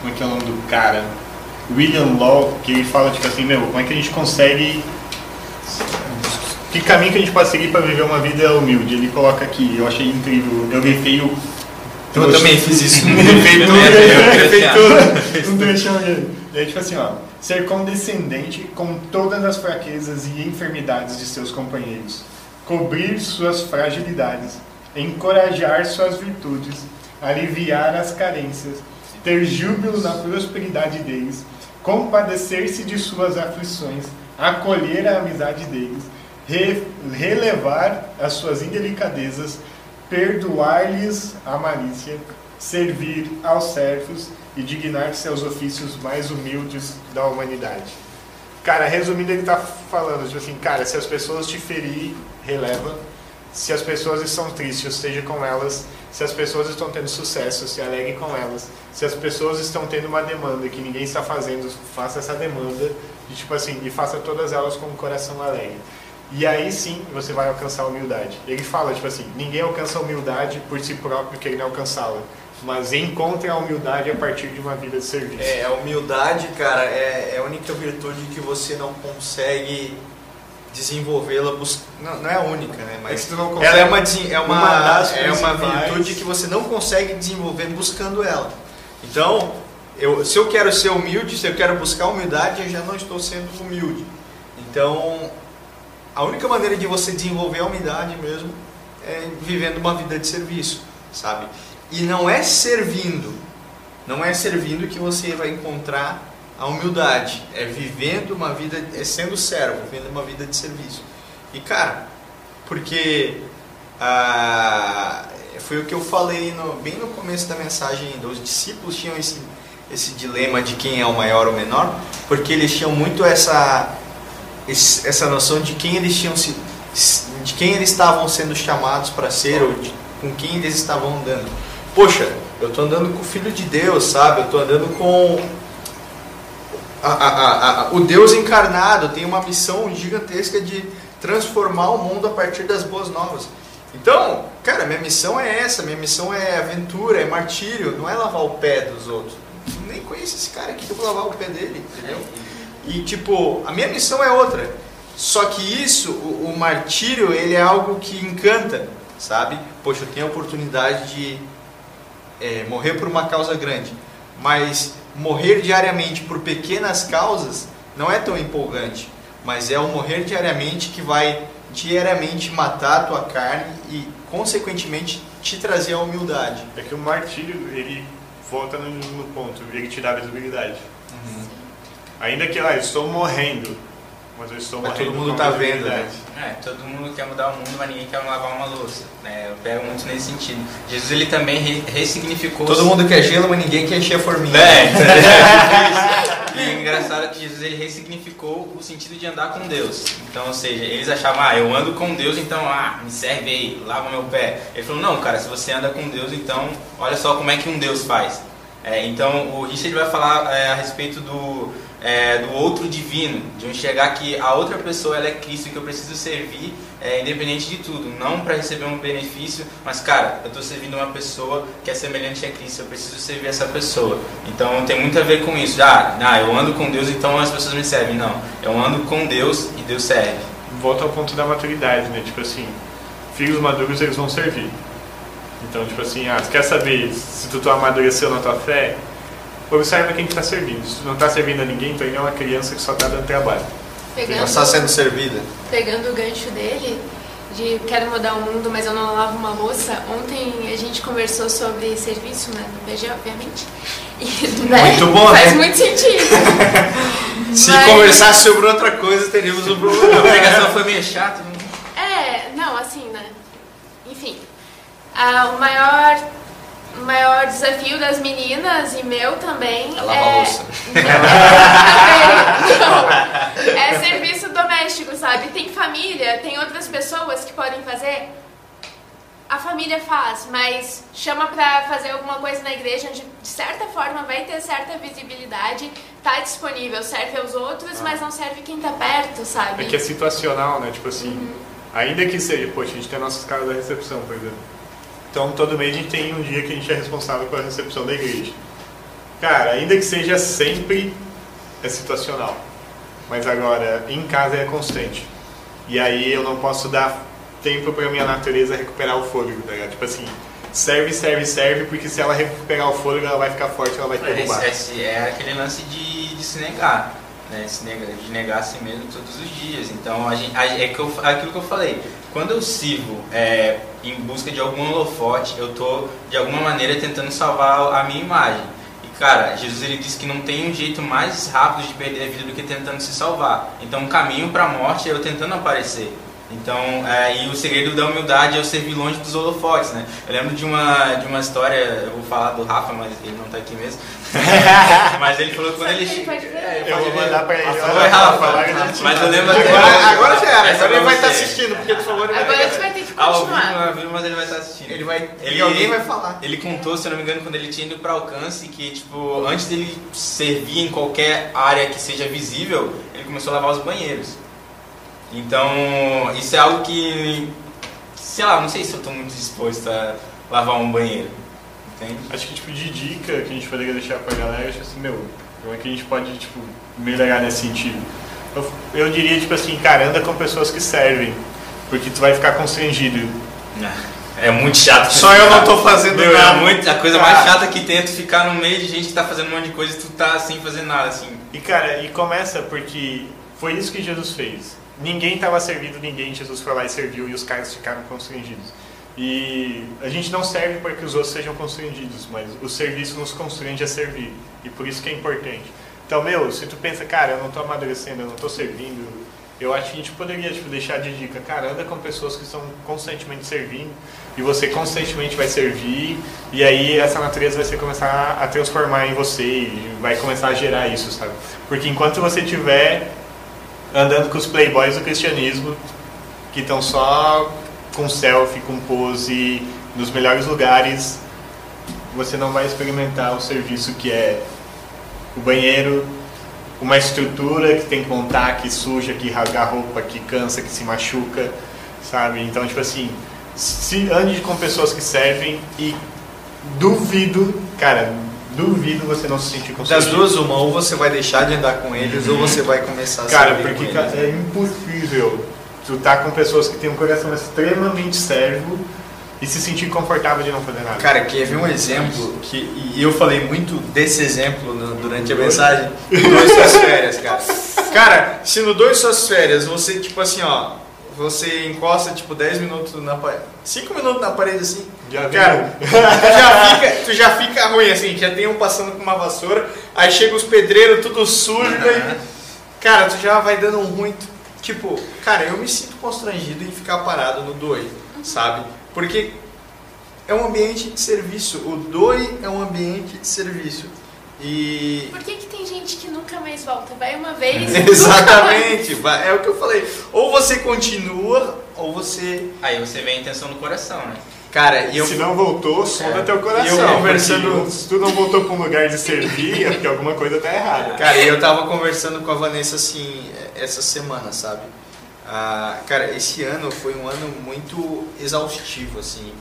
S3: Como é que é o nome do cara? William Law, que ele fala tipo assim, meu, como é que a gente consegue. Que caminho que a gente pode seguir para viver uma vida humilde? Ele coloca aqui, eu achei incrível. Eu grifei o.
S2: Eu, eu também fiz isso.
S3: Grifei tudo. Não deixou ele. E aí, tipo assim, ó ser condescendente com todas as fraquezas e enfermidades de seus companheiros, cobrir suas fragilidades, encorajar suas virtudes, aliviar as carências, ter júbilo na prosperidade deles, compadecer-se de suas aflições, acolher a amizade deles, re relevar as suas indelicadezas, perdoar-lhes a malícia, servir aos servos e dignar-se aos ofícios mais humildes da humanidade. Cara, resumindo, ele está falando, tipo assim, cara, se as pessoas te ferir, releva. Se as pessoas estão tristes, esteja com elas. Se as pessoas estão tendo sucesso, se alegre com elas. Se as pessoas estão tendo uma demanda que ninguém está fazendo, faça essa demanda e, tipo assim, e faça todas elas com o coração alegre. E aí sim você vai alcançar a humildade. Ele fala, tipo assim, ninguém alcança a humildade por si próprio querendo alcançá-la mas encontre a humildade a partir de uma vida de serviço.
S2: É, a humildade, cara, é, é a única virtude que você não consegue desenvolvê-la não, não, é a única, né? Mas
S3: é ela
S2: é uma é uma, uma é uma virtude que você não consegue desenvolver buscando ela. Então, eu, se eu quero ser humilde, se eu quero buscar humildade, eu já não estou sendo humilde. Então, a única maneira de você desenvolver a humildade mesmo é vivendo uma vida de serviço, sabe? E não é servindo, não é servindo que você vai encontrar a humildade, é vivendo uma vida, é sendo servo, vivendo uma vida de serviço. E cara, porque ah, foi o que eu falei no, bem no começo da mensagem os discípulos tinham esse, esse dilema de quem é o maior ou menor, porque eles tinham muito essa, essa noção de quem eles tinham se, de quem eles estavam sendo chamados para ser ou de, com quem eles estavam andando. Poxa, eu estou andando com o Filho de Deus, sabe? Eu estou andando com a, a, o Deus encarnado, tem uma missão gigantesca de transformar o mundo a partir das boas novas. Então, cara, minha missão é essa, minha missão é aventura, é martírio, não é lavar o pé dos outros. Nem conheço esse cara aqui, eu vou lavar o pé dele, entendeu? E tipo, a minha missão é outra. Só que isso, o, o martírio, ele é algo que encanta, sabe? Poxa, eu tenho a oportunidade de é, morrer por uma causa grande, mas morrer diariamente por pequenas causas não é tão empolgante, mas é o morrer diariamente que vai diariamente matar a tua carne e consequentemente te trazer a humildade.
S3: É que o martírio, ele volta no, no ponto, ele te dá visibilidade. Uhum. Ainda que, ah, eu estou morrendo, mas eu estou
S2: mas todo mundo está vendo, né?
S4: É, todo mundo quer mudar o mundo, mas ninguém quer lavar uma louça. Né? Eu pego muito nesse sentido. Jesus ele também re ressignificou.
S2: Todo mundo quer gelo, mas ninguém quer encher a forminha.
S4: É, é, é, engraçado que Jesus ele ressignificou o sentido de andar com Deus. Então, ou seja, eles achavam, ah, eu ando com Deus, então, ah, me serve aí, lava meu pé. Ele falou, não, cara, se você anda com Deus, então, olha só como é que um Deus faz. É, então, o Richard vai falar é, a respeito do é, do outro divino, de enxergar que a outra pessoa ela é Cristo e que eu preciso servir é, independente de tudo, não para receber um benefício, mas cara, eu estou servindo uma pessoa que é semelhante a Cristo, eu preciso servir essa pessoa. Então tem muito a ver com isso. Ah, ah, eu ando com Deus, então as pessoas me servem. Não, eu ando com Deus e Deus serve.
S3: Volta ao ponto da maturidade, né? Tipo assim, filhos maduros eles vão servir. Então, tipo assim, ah, quer saber se tu, tu amadureceu na tua fé? Observa quem está servindo. Se não está servindo a ninguém, então ele é uma criança que só está dando trabalho.
S2: Pegando, não está sendo servida.
S1: Pegando o gancho dele, de quero mudar o mundo, mas eu não lavo uma louça. Ontem a gente conversou sobre serviço, né? No PG, obviamente.
S2: E, né? Muito bom,
S1: Faz
S2: né?
S1: muito sentido.
S2: Se mas... conversasse sobre outra coisa, teríamos um problema.
S4: A pregação foi meio chata. Né?
S1: É, não, assim, né? Enfim. Ah, o maior o maior desafio das meninas e meu também
S4: é lavar louça.
S1: é serviço doméstico, sabe? Tem família, tem outras pessoas que podem fazer. A família faz, mas chama pra fazer alguma coisa na igreja onde de certa forma vai ter certa visibilidade, tá disponível, serve aos outros, ah. mas não serve quem tá perto, sabe?
S3: É que é situacional, né? Tipo assim, uhum. ainda que seja, poxa, a gente tem nossas caras da recepção, por exemplo então, todo mês a gente tem um dia que a gente é responsável pela recepção da igreja. Cara, ainda que seja sempre é situacional, mas agora em casa é constante. E aí eu não posso dar tempo para minha natureza recuperar o fôlego, tá ligado? Tipo assim, serve, serve, serve, porque se ela recuperar o fôlego, ela vai ficar forte, ela vai derrubar.
S4: É, é, é aquele lance de, de se negar, né? Se negar, de negar a si mesmo todos os dias. Então, a gente, a, é que eu, aquilo que eu falei, quando eu sirvo é, em busca de algum holofote, eu estou de alguma maneira tentando salvar a minha imagem. E cara, Jesus ele disse que não tem um jeito mais rápido de perder a vida do que tentando se salvar. Então, o caminho para a morte é eu tentando aparecer. Então, é, e o segredo da humildade é eu servir longe dos holofotes, né? Eu lembro de uma, de uma história, eu vou falar do Rafa, mas ele não está aqui mesmo. mas ele falou que quando ele...
S3: É, eu vou mandar para ele.
S4: Rafa, mas eu lembro...
S2: Agora, agora já era, agora ele vai estar tá assistindo, porque tu falou...
S1: Ele agora você vai ter que continuar.
S4: Ao vivo, mas ele vai estar assistindo.
S2: Ele vai... Ele, alguém vai falar.
S4: Ele contou, se eu não me engano, quando ele tinha ido para alcance, que, tipo, antes dele servir em qualquer área que seja visível, ele começou a lavar os banheiros. Então, isso é algo que, sei lá, não sei se eu estou muito disposto a lavar um banheiro. Entende?
S3: Acho que tipo de dica que a gente poderia deixar pra galera, acho assim, meu, como é que a gente pode tipo, melhorar nesse sentido? Eu, eu diria, tipo assim, cara, anda com pessoas que servem, porque tu vai ficar constrangido.
S4: É muito chato.
S2: Só eu não tô fazendo
S4: meu,
S2: é nada.
S4: É muito, a coisa mais chata que tem é tu ficar no meio de gente que tá fazendo um monte de coisa e tu tá sem fazer nada, assim.
S3: E cara, e começa porque foi isso que Jesus fez ninguém estava servindo ninguém, Jesus foi lá e serviu e os caras ficaram constrangidos. E a gente não serve para que os outros sejam constrangidos, mas o serviço nos constrange a servir. E por isso que é importante. Então, meu, se tu pensa, cara, eu não tô amadurecendo, eu não tô servindo, eu acho que a gente poderia tipo, deixar de dica, cara, anda com pessoas que estão constantemente servindo e você constantemente vai servir e aí essa natureza vai começar a transformar em você e vai começar a gerar isso, sabe? Porque enquanto você estiver andando com os playboys do cristianismo que estão só com selfie, com pose, nos melhores lugares, você não vai experimentar o serviço que é o banheiro, uma estrutura que tem que contar, que suja, que rasga a roupa, que cansa, que se machuca, sabe? Então, tipo assim, se ande com pessoas que servem e duvido, cara, duvido você não se sentir com
S2: Das duas, uma, ou você vai deixar de andar com eles, ou você vai começar a
S3: Cara, porque
S2: eles.
S3: é impossível tu tá com pessoas que têm um coração extremamente servo e se sentir confortável de não fazer nada.
S2: Cara, quer ver um exemplo que e eu falei muito desse exemplo no- durante a mensagem? No Dois Suas Férias, cara. Cara, se no Dois Suas Férias você, tipo assim, ó, você encosta, tipo, 10 minutos na parede, 5 minutos na parede assim,
S3: Já
S2: cara, tu já, fica, tu já fica ruim, assim, já tem um passando com uma vassoura, aí chega os pedreiros tudo sujo, daí, cara, tu já vai dando um ruim, tu- tipo, cara, eu me sinto constrangido em ficar parado no DOI, sabe? Porque é um ambiente de serviço. O DOI é um ambiente de serviço. E.
S1: Por que, que tem gente que nunca mais volta? Vai uma vez.
S2: Exatamente, é o que eu falei. Ou você continua, ou você.
S4: Aí você vê a intenção do coração, né?
S2: Cara, e eu.
S3: Se não voltou, sonda
S2: É.
S3: teu coração.
S2: Eu conversando-
S3: porque Se tu não voltou para um lugar de servir, é porque alguma coisa tá errada.
S2: Cara, eu tava conversando com a Vanessa assim, essa semana, sabe? Ah, cara, esse ano foi um ano muito exaustivo, assim.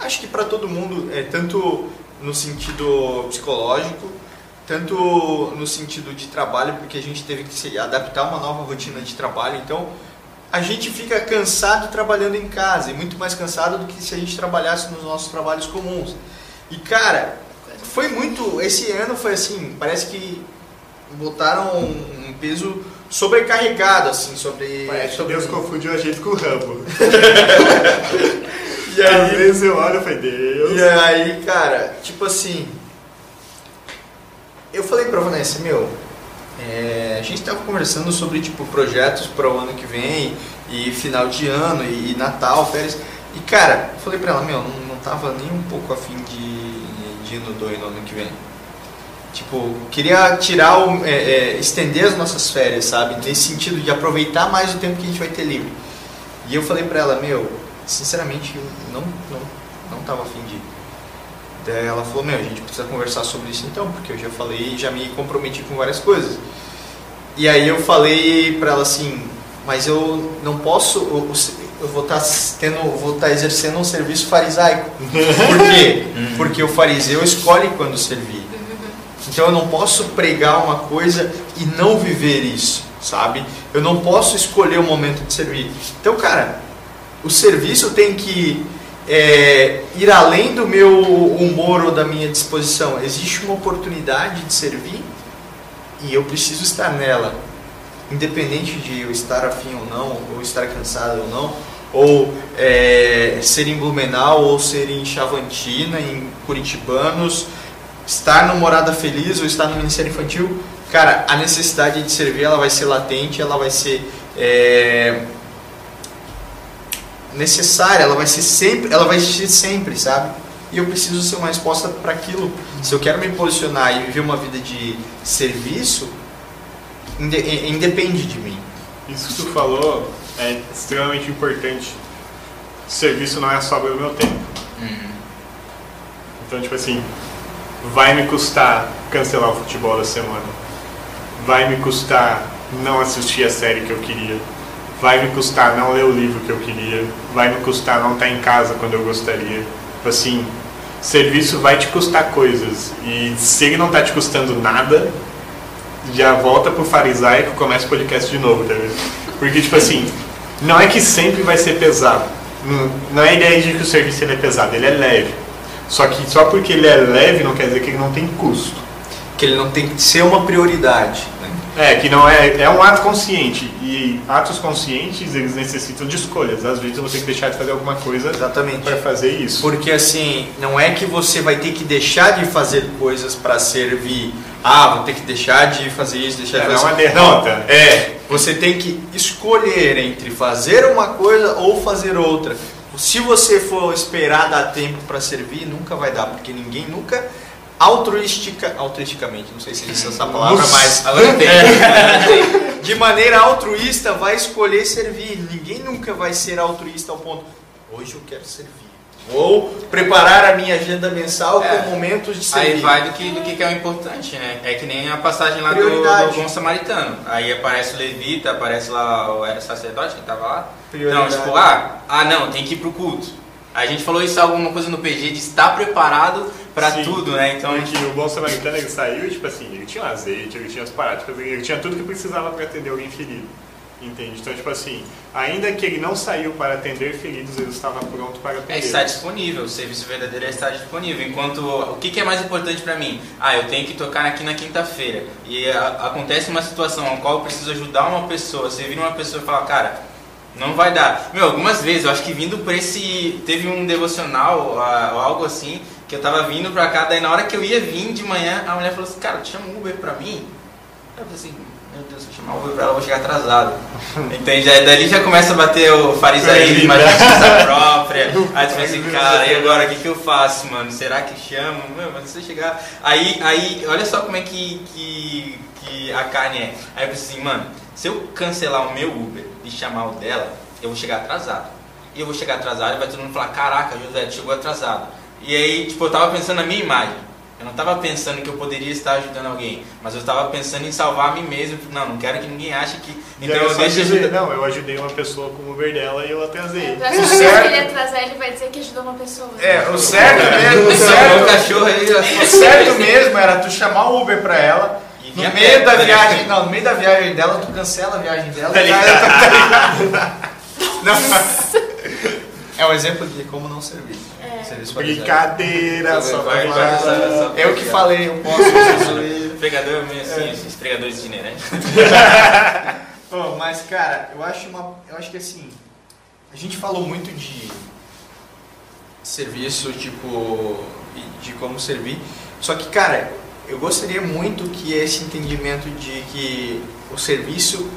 S2: Acho que pra todo mundo, é, tanto no sentido psicológico, tanto no sentido de trabalho, porque a gente teve que se adaptar a uma nova rotina de trabalho. Então, a gente fica cansado trabalhando em casa, e muito mais cansado do que se a gente trabalhasse nos nossos trabalhos comuns. E, cara, foi muito. Esse ano foi assim, parece que botaram um um peso sobrecarregado, assim, sobre.
S3: Parece
S2: sobre
S3: Deus confundiu a gente com o Rambo.
S2: E
S3: Às
S2: aí,
S3: vezes eu olho e falei, Deus.
S2: e aí, cara, tipo assim. Eu falei pra Vanessa, meu, é, a gente tava conversando sobre tipo projetos para o ano que vem e final de ano e, Natal, férias. E cara, eu falei pra ela, meu, não, não tava nem um pouco afim de, de ir no doi no ano que vem. Tipo, queria tirar o. é, é, estender as nossas férias, sabe? Nesse sentido de aproveitar mais o tempo que a gente vai ter livre. E eu falei pra ela, meu, sinceramente, eu não, não, não tava afim de ir. Daí ela falou, meu, a gente precisa conversar sobre isso então, porque eu já falei e já me comprometi com várias coisas. E aí eu falei pra ela assim, mas eu não posso, eu, eu vou estar tendo, vou estar exercendo um serviço farisaico. Por quê? Porque o fariseu escolhe quando servir. Então eu não posso pregar uma coisa e não viver isso, sabe? Eu não posso escolher o momento de servir. Então, cara, o serviço tem que é, ir além do meu humor ou da minha disposição. Existe uma oportunidade de servir e eu preciso estar nela, independente de eu estar afim ou não, ou estar cansado ou não, ou é, ser em Blumenau, ou ser em Chavantina, em Curitibanos, estar no Morada Feliz ou estar no Ministério Infantil, cara, a necessidade de servir ela vai ser latente, ela vai ser é, necessária, ela vai ser sempre, ela vai existir sempre, sabe? E eu preciso ser uma resposta para aquilo. Se eu quero me posicionar e viver uma vida de serviço, inde- independe de mim.
S3: Isso que tu falou é extremamente importante. Serviço não é sobre o meu tempo. Então, tipo assim, vai me custar cancelar o futebol da semana. Vai me custar não assistir a série que eu queria. Vai me custar não ler o livro que eu queria. Vai me custar não estar em casa quando eu gostaria. Assim, serviço vai te custar coisas. E se ele não tá te custando nada, já volta pro farisaico e começa o podcast de novo, tá vendo? Porque, tipo assim, não é que sempre vai ser pesado. Não, não é a ideia de que o serviço ele é pesado, ele é leve. Só que só porque ele é leve não quer dizer que ele não tem custo.
S2: que ele não tem que ser uma prioridade.
S3: É, que não é, é um ato consciente. E atos conscientes, eles necessitam de escolhas. Às vezes você tem que deixar de fazer alguma coisa para fazer isso.
S2: Porque assim, não é que você vai ter que deixar de fazer coisas para servir. Ah, vou ter que deixar de fazer isso, deixar
S3: É,
S2: de
S3: não é
S2: fazer
S3: uma derrota.
S2: Não, é, você tem que escolher entre fazer uma coisa ou fazer outra. Se você for esperar dar tempo para servir, nunca vai dar, porque ninguém nunca altruística, altruisticamente, não sei se existe essa palavra, mas
S4: tem.
S2: é, de maneira altruísta vai escolher servir. Ninguém nunca vai ser altruísta ao ponto, hoje eu quero servir. Ou preparar a minha agenda mensal
S4: É.
S2: com momentos de servir.
S4: Aí vai do que, do que é o importante, né? É que nem a passagem lá do,
S2: Prioridade.
S4: do bom samaritano. Aí aparece o levita, aparece lá o era sacerdote que tava lá.
S2: Prioridade.
S4: Não, tipo, ah, ah não, tem que ir pro culto. A gente falou isso alguma coisa no PG de estar preparado
S3: Sim.
S4: tudo, né? Então,
S3: que o bom samaritano ele saiu tipo assim, ele tinha o azeite, ele tinha as paradas, tipo, ele tinha tudo que precisava para atender alguém ferido. Entende? Então, tipo assim, ainda que ele não saiu para atender feridos, ele estava pronto para
S4: é
S3: atender.
S4: estar disponível, o serviço verdadeiro é estar disponível. Enquanto, o que, que é mais importante pra mim? Ah, eu tenho que tocar aqui na quinta-feira. E a- acontece uma situação na qual eu preciso ajudar uma pessoa. Você vira uma pessoa e fala, cara, não vai dar. Meu, algumas vezes, eu acho que vindo por esse. Teve um devocional ou algo assim, que eu tava vindo pra cá, daí na hora que eu ia vir de manhã, a mulher falou assim, cara, chama um Uber pra mim. Eu falei assim, meu Deus, se eu chamar um Uber pra ela, eu vou chegar atrasado. Entende? Aí dali já começa a bater o farisaísmo, a justiça própria. Aí tu pensa assim, cara, e agora o que, que eu faço, mano? Será que chamo? Meu, mas se eu chegar. Aí, aí, olha só como é que, que, que a carne é. Aí eu pensei assim, mano, se eu cancelar o meu Uber e chamar o dela, eu vou chegar atrasado. E eu vou chegar atrasado e vai todo mundo falar, caraca, José, tu chegou atrasado. E aí, tipo, eu tava pensando na minha imagem. Eu não estava pensando que eu poderia estar ajudando alguém, mas eu estava pensando em salvar a mim mesmo. Não, não quero que ninguém ache que. Então eu
S3: só
S4: deixo
S3: dizer. Não, eu ajudei uma pessoa com o Uber dela e eu atrasei.
S1: Pra vez
S2: certo.
S1: ele atrasar, ele vai dizer que ajudou uma pessoa.
S2: É, o certo mesmo, o
S4: o
S2: certo,
S4: cachorro aí.
S2: o certo mesmo era tu chamar o Uber pra ela.
S4: E
S2: No meio da
S4: né?
S2: viagem, não, no meio da viagem dela, tu cancela a viagem dela.
S3: Tá
S2: Não. É um exemplo de como não servir.
S1: É.
S2: Serviço.
S3: Brincadeira, só
S4: Vai, vai,
S2: Eu que falei, eu posso resolver.
S4: Pregador meio assim, esses pregadores itinerantes.
S2: Bom, mas cara, eu acho uma, eu acho que assim, a gente falou muito de serviço, tipo, e de como servir. Só que, cara, eu gostaria muito que esse entendimento de que o serviço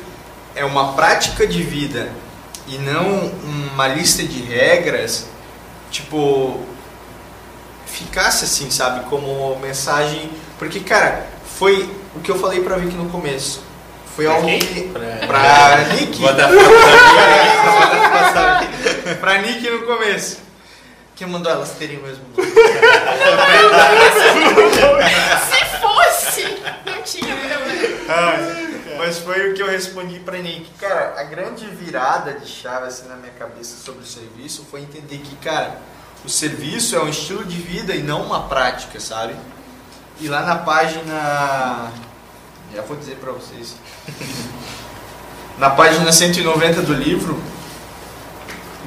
S2: é uma prática de vida e não uma lista de regras, tipo, ficasse assim, sabe, como mensagem, porque, cara, foi o que eu falei pra Vicky no começo. Foi
S3: Pra
S2: algo
S3: quem?
S2: que
S4: Pra-
S2: pra Nick, pra Nick no começo. Quem mandou elas terem o mesmo nome?
S1: Tinha.
S2: Ai, Mas foi o que eu respondi pra Nick. Cara, a grande virada de chave assim na minha cabeça sobre o serviço foi entender que, cara, o serviço é um estilo de vida e não uma prática, sabe? E lá na página. Já vou dizer pra vocês. Na página 190 do livro,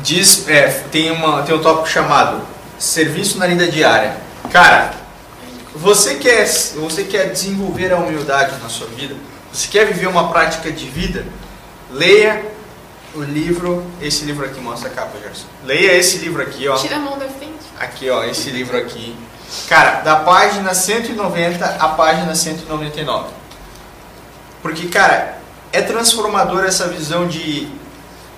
S2: diz, é, tem, uma, tem um tópico chamado Serviço na Lida Diária. Cara, você quer, você quer desenvolver a humildade na sua vida? Você quer viver uma prática de vida? Leia o livro, esse livro aqui mostra a capa, Gerson. Leia esse livro aqui, ó.
S1: Tira a mão da frente.
S2: Aqui, ó, esse livro aqui. Cara, da página 190 à página 199. Porque, cara, é transformador essa visão de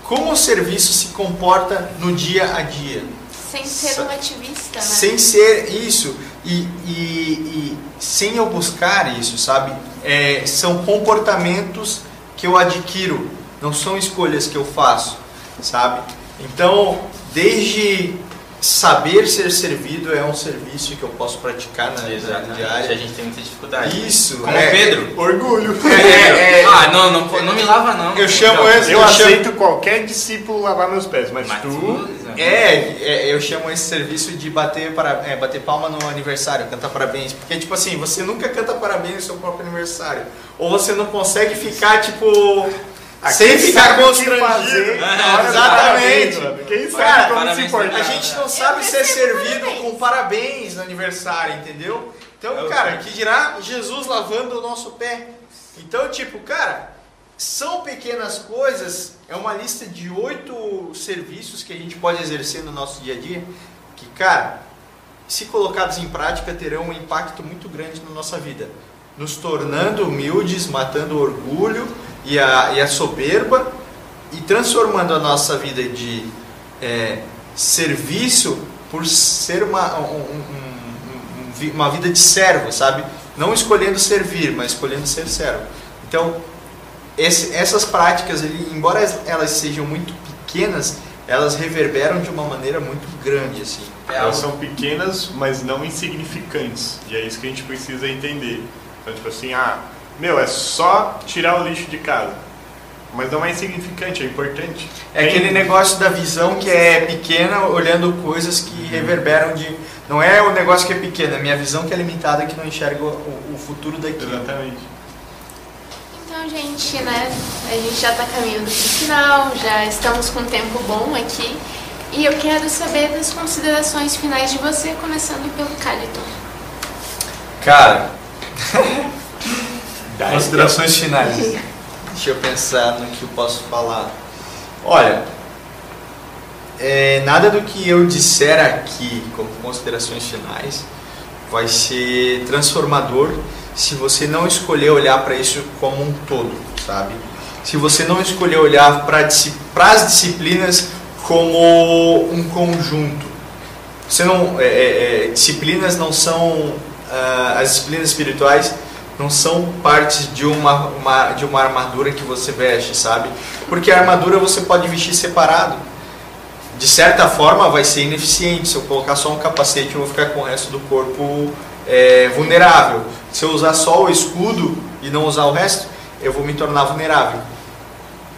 S2: como o serviço se comporta no dia a dia.
S1: Sem ser um ativista, né?
S2: Sem ser isso e, e- e sem eu buscar isso, sabe? É, são comportamentos que eu adquiro, não são escolhas que eu faço, sabe? Então, desde saber ser servido é um serviço que eu posso praticar na vida
S4: Exatamente, a
S2: diária.
S4: gente tem muita dificuldade.
S2: Isso,
S4: Como
S2: é.
S4: Pedro.
S3: Orgulho.
S2: É, é,
S4: Ah, não, não, não me lava não.
S2: Eu chamo
S4: Não,
S2: esse-
S3: Eu
S2: Eu chamo-
S3: aceito qualquer discípulo lavar meus pés, mas,
S4: Mas
S3: tu.
S2: É, é, eu chamo esse serviço de bater, para, é, bater palma no aniversário, cantar parabéns. Porque, tipo assim, você nunca canta parabéns no seu próprio aniversário. Ou você não consegue ficar, tipo.
S3: Aqui
S2: sem ficar constrangido.
S3: do
S2: Exatamente.
S3: parabéns. Quem sabe
S2: Cara,
S3: como se
S4: parabéns
S3: importar?
S2: A gente não sabe ser
S1: recebo
S2: servido
S1: parabéns.
S2: com parabéns no aniversário, entendeu? Então,
S4: É o
S2: cara, que dirá Jesus lavando o nosso pé. Então, tipo, cara, são pequenas coisas, é uma lista de oito serviços que a gente pode exercer no nosso dia a dia, que, cara, se colocados em prática, terão um impacto muito grande na nossa vida, nos tornando humildes, matando o orgulho e a, e a soberba e transformando a nossa vida de é, serviço por ser uma, um- um- um- um uma vida de servo, sabe? Não escolhendo servir, mas escolhendo ser servo. Então, esse- essas práticas, ele, embora elas- sejam muito pequenas, elas reverberam de uma maneira muito grande, assim.
S4: É
S3: Elas
S4: algo-
S3: são pequenas, mas não insignificantes. E é isso que a gente precisa entender. Então, tipo assim, ah, meu, é só tirar o lixo de casa. Mas não é insignificante, é importante.
S2: É
S3: Tem-
S2: aquele negócio da visão que é pequena, olhando coisas que reverberam de. Não é o negócio que é pequeno, é a minha visão que é limitada, que não enxerga o, o futuro daqui.
S3: Exatamente.
S1: Gente, né? A gente já tá caminhando pro final, já estamos com um tempo bom aqui. E eu quero saber das considerações finais de você, começando pelo Caliton.
S2: Cara, considerações finais. Deixa eu pensar no que eu posso falar. Olha, é, nada do que eu disser aqui como considerações finais vai ser transformador se você não escolher olhar para isso como um todo, sabe? Se você não escolher olhar para as disciplinas como um conjunto. Você não, é, é, é, disciplinas não são ah, as disciplinas espirituais não são partes de uma, uma de uma armadura que você veste, sabe? Porque a armadura você pode vestir separado. De certa forma vai ser ineficiente. Se eu colocar só um capacete, eu vou ficar com o resto do corpo é, vulnerável. Se eu usar só o escudo e não usar o resto, eu vou me tornar vulnerável.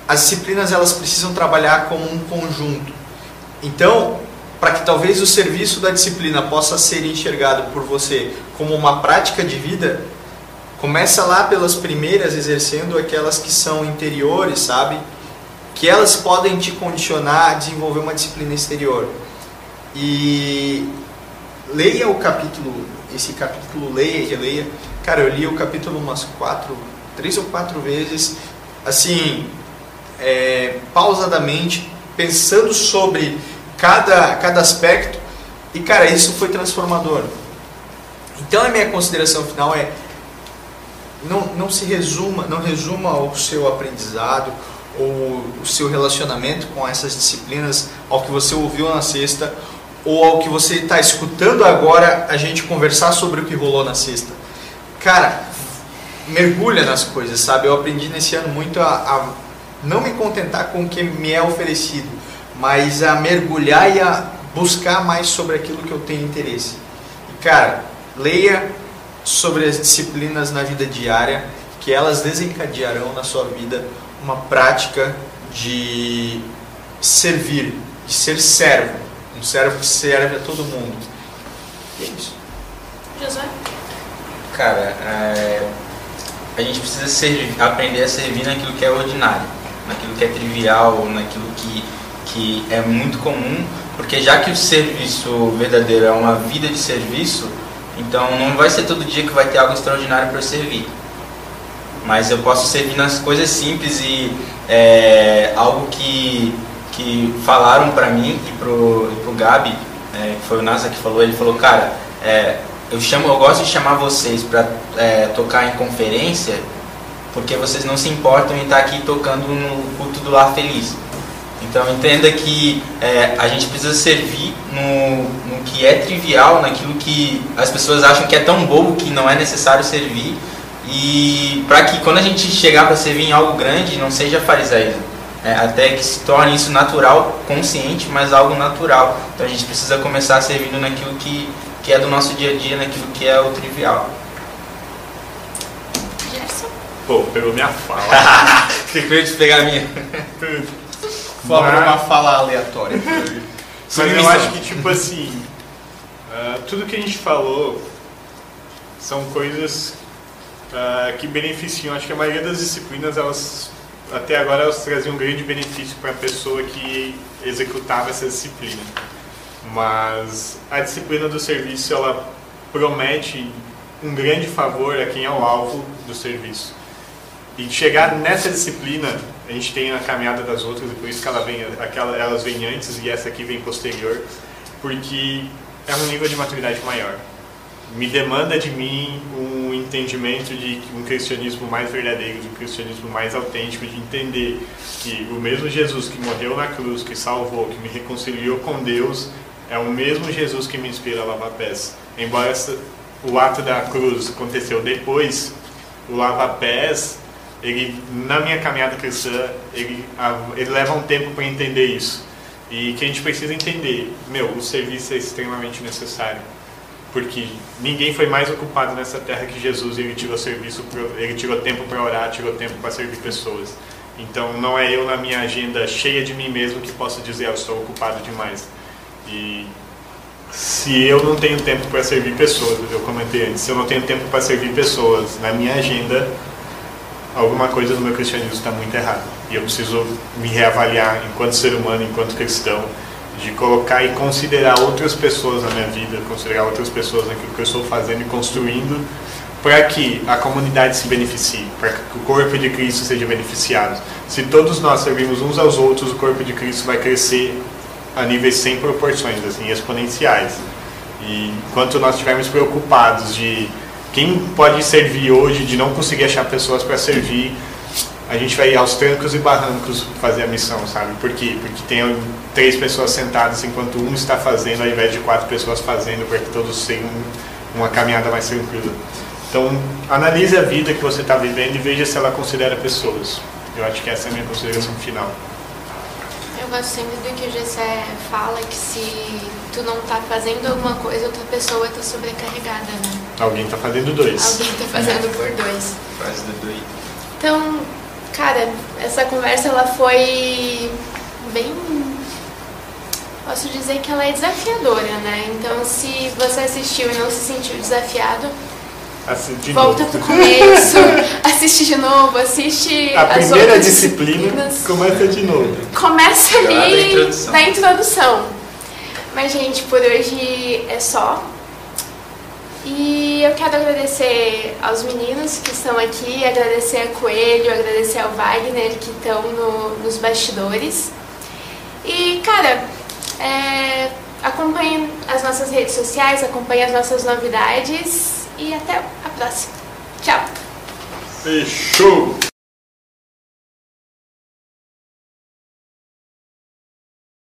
S2: As disciplinas elas precisam trabalhar como um conjunto. Então, para que talvez o serviço da disciplina possa ser enxergado por você como uma prática de vida, começa lá pelas primeiras exercendo aquelas que são interiores, sabe? Que elas podem te condicionar a desenvolver uma disciplina exterior. E leia o capítulo, esse capítulo leia e releia. Cara, eu li o capítulo umas quatro, três ou quatro vezes, assim, é, pausadamente, pensando sobre cada, cada aspecto. E, cara, isso foi transformador. Então, a minha consideração final é não, não se resuma, não resuma o seu aprendizado ou o seu relacionamento com essas disciplinas ao que você ouviu na sexta ou ao que você está escutando agora a gente conversar sobre o que rolou na sexta. Cara, mergulha nas coisas, sabe? Eu aprendi nesse ano muito a, a não me contentar com o que me é oferecido, mas a mergulhar e a buscar mais sobre aquilo que eu tenho interesse. E, cara, leia sobre as disciplinas na vida diária, que elas desencadearão na sua vida uma prática de servir, de ser servo, um servo que serve a todo mundo. E é isso.
S1: Josué?
S4: Cara, é, a gente precisa servir, aprender a servir naquilo que é ordinário, naquilo que é trivial, naquilo que, que é muito comum, porque já que o serviço verdadeiro é uma vida de serviço, então não vai ser todo dia que vai ter algo extraordinário para eu servir. Mas eu posso servir nas coisas simples e é, algo que, que falaram para mim e pro, e pro Gabi, é, que foi o Nasa que falou, ele falou, cara, é, eu chamo, eu gosto de chamar vocês para é, tocar em conferência, porque vocês não se importam em estar aqui tocando no culto do lar feliz. Então entenda que é, a gente precisa servir no, no que é trivial, naquilo que as pessoas acham que é tão bobo que não é necessário servir, e para que quando a gente chegar para servir em algo grande não seja farisaísmo. É, até que se torne isso natural, consciente, mas algo natural. Então a gente precisa começar servindo naquilo que, que é do nosso dia a dia, naquilo que é o trivial.
S1: Gerson?
S3: Pô, pegou minha fala.
S4: Você queria te pegar a minha?
S2: Favor,
S3: Mas-
S2: uma fala aleatória.
S3: Mas eu acho que, tipo assim, ah, tudo que a gente falou são coisas ah, que beneficiam. Acho que a maioria das disciplinas, elas, até agora, elas traziam um grande benefício para a pessoa que executava essa disciplina. Mas a disciplina do serviço, ela promete um grande favor a quem é o alvo do serviço. E chegar nessa disciplina, a gente tem a caminhada das outras, e por isso que ela vem, aquela, elas vêm antes e essa aqui vem posterior, porque é um nível de maturidade maior. Me demanda de mim um entendimento de um cristianismo mais verdadeiro, de um cristianismo mais autêntico, de entender que o mesmo Jesus que morreu na cruz, que salvou, que me reconciliou com Deus, é o mesmo Jesus que me inspira a lavar pés. Embora o ato da cruz aconteceu depois, o lava-pés ele na minha caminhada cristã, ele, ele leva um tempo para entender isso. E que a gente precisa entender, meu, o serviço é extremamente necessário. Porque ninguém foi mais ocupado nessa terra que Jesus, ele tirou serviço, ele tirou tempo para orar, tirou tempo para servir pessoas. Então não é eu na minha agenda cheia de mim mesmo que posso dizer, eu estou ocupado demais. E se eu não tenho tempo para servir pessoas, eu comentei antes, se eu não tenho tempo para servir pessoas na minha agenda, alguma coisa no meu cristianismo está muito errada. E eu preciso me reavaliar enquanto ser humano, enquanto cristão, de colocar e considerar outras pessoas na minha vida, considerar outras pessoas naquilo que eu estou fazendo e construindo, para que a comunidade se beneficie, para que o corpo de Cristo seja beneficiado. Se todos nós servimos uns aos outros, o corpo de Cristo vai crescer a níveis sem proporções, assim, exponenciais. E enquanto nós estivermos preocupados de quem pode servir hoje, de não conseguir achar pessoas para servir, a gente vai ir aos trancos e barrancos fazer a missão, sabe? Por quê? Porque tem três pessoas sentadas enquanto um está fazendo, ao invés de quatro pessoas fazendo, para que todos tenham uma caminhada mais tranquila. Então, analise a vida que você está vivendo e veja se ela considera pessoas. Eu acho que essa é a minha consideração final.
S1: Eu gosto sempre do que o Gessé fala, que se tu não tá fazendo alguma coisa, outra pessoa tá sobrecarregada, né?
S3: Alguém tá fazendo dois.
S1: Alguém tá fazendo por dois.
S4: Faz do dois.
S1: Então, cara, essa conversa ela foi bem. Posso dizer que ela é desafiadora, né? Então, se você assistiu e não se sentiu desafiado,
S3: de
S1: volta
S3: novo.
S1: pro começo, assiste de novo, assiste
S3: A
S1: as
S3: primeira
S1: outras
S3: disciplina
S1: disciplinas.
S3: começa de novo.
S1: Começa ali
S4: introdução.
S1: na introdução. Mas, gente, por hoje é só. E eu quero agradecer aos meninos que estão aqui, agradecer a Coelho, agradecer ao Wagner que estão no- nos bastidores. E, cara, é, acompanhem as nossas redes sociais, acompanhem as nossas novidades e até a próxima. Tchau!
S3: Fechou!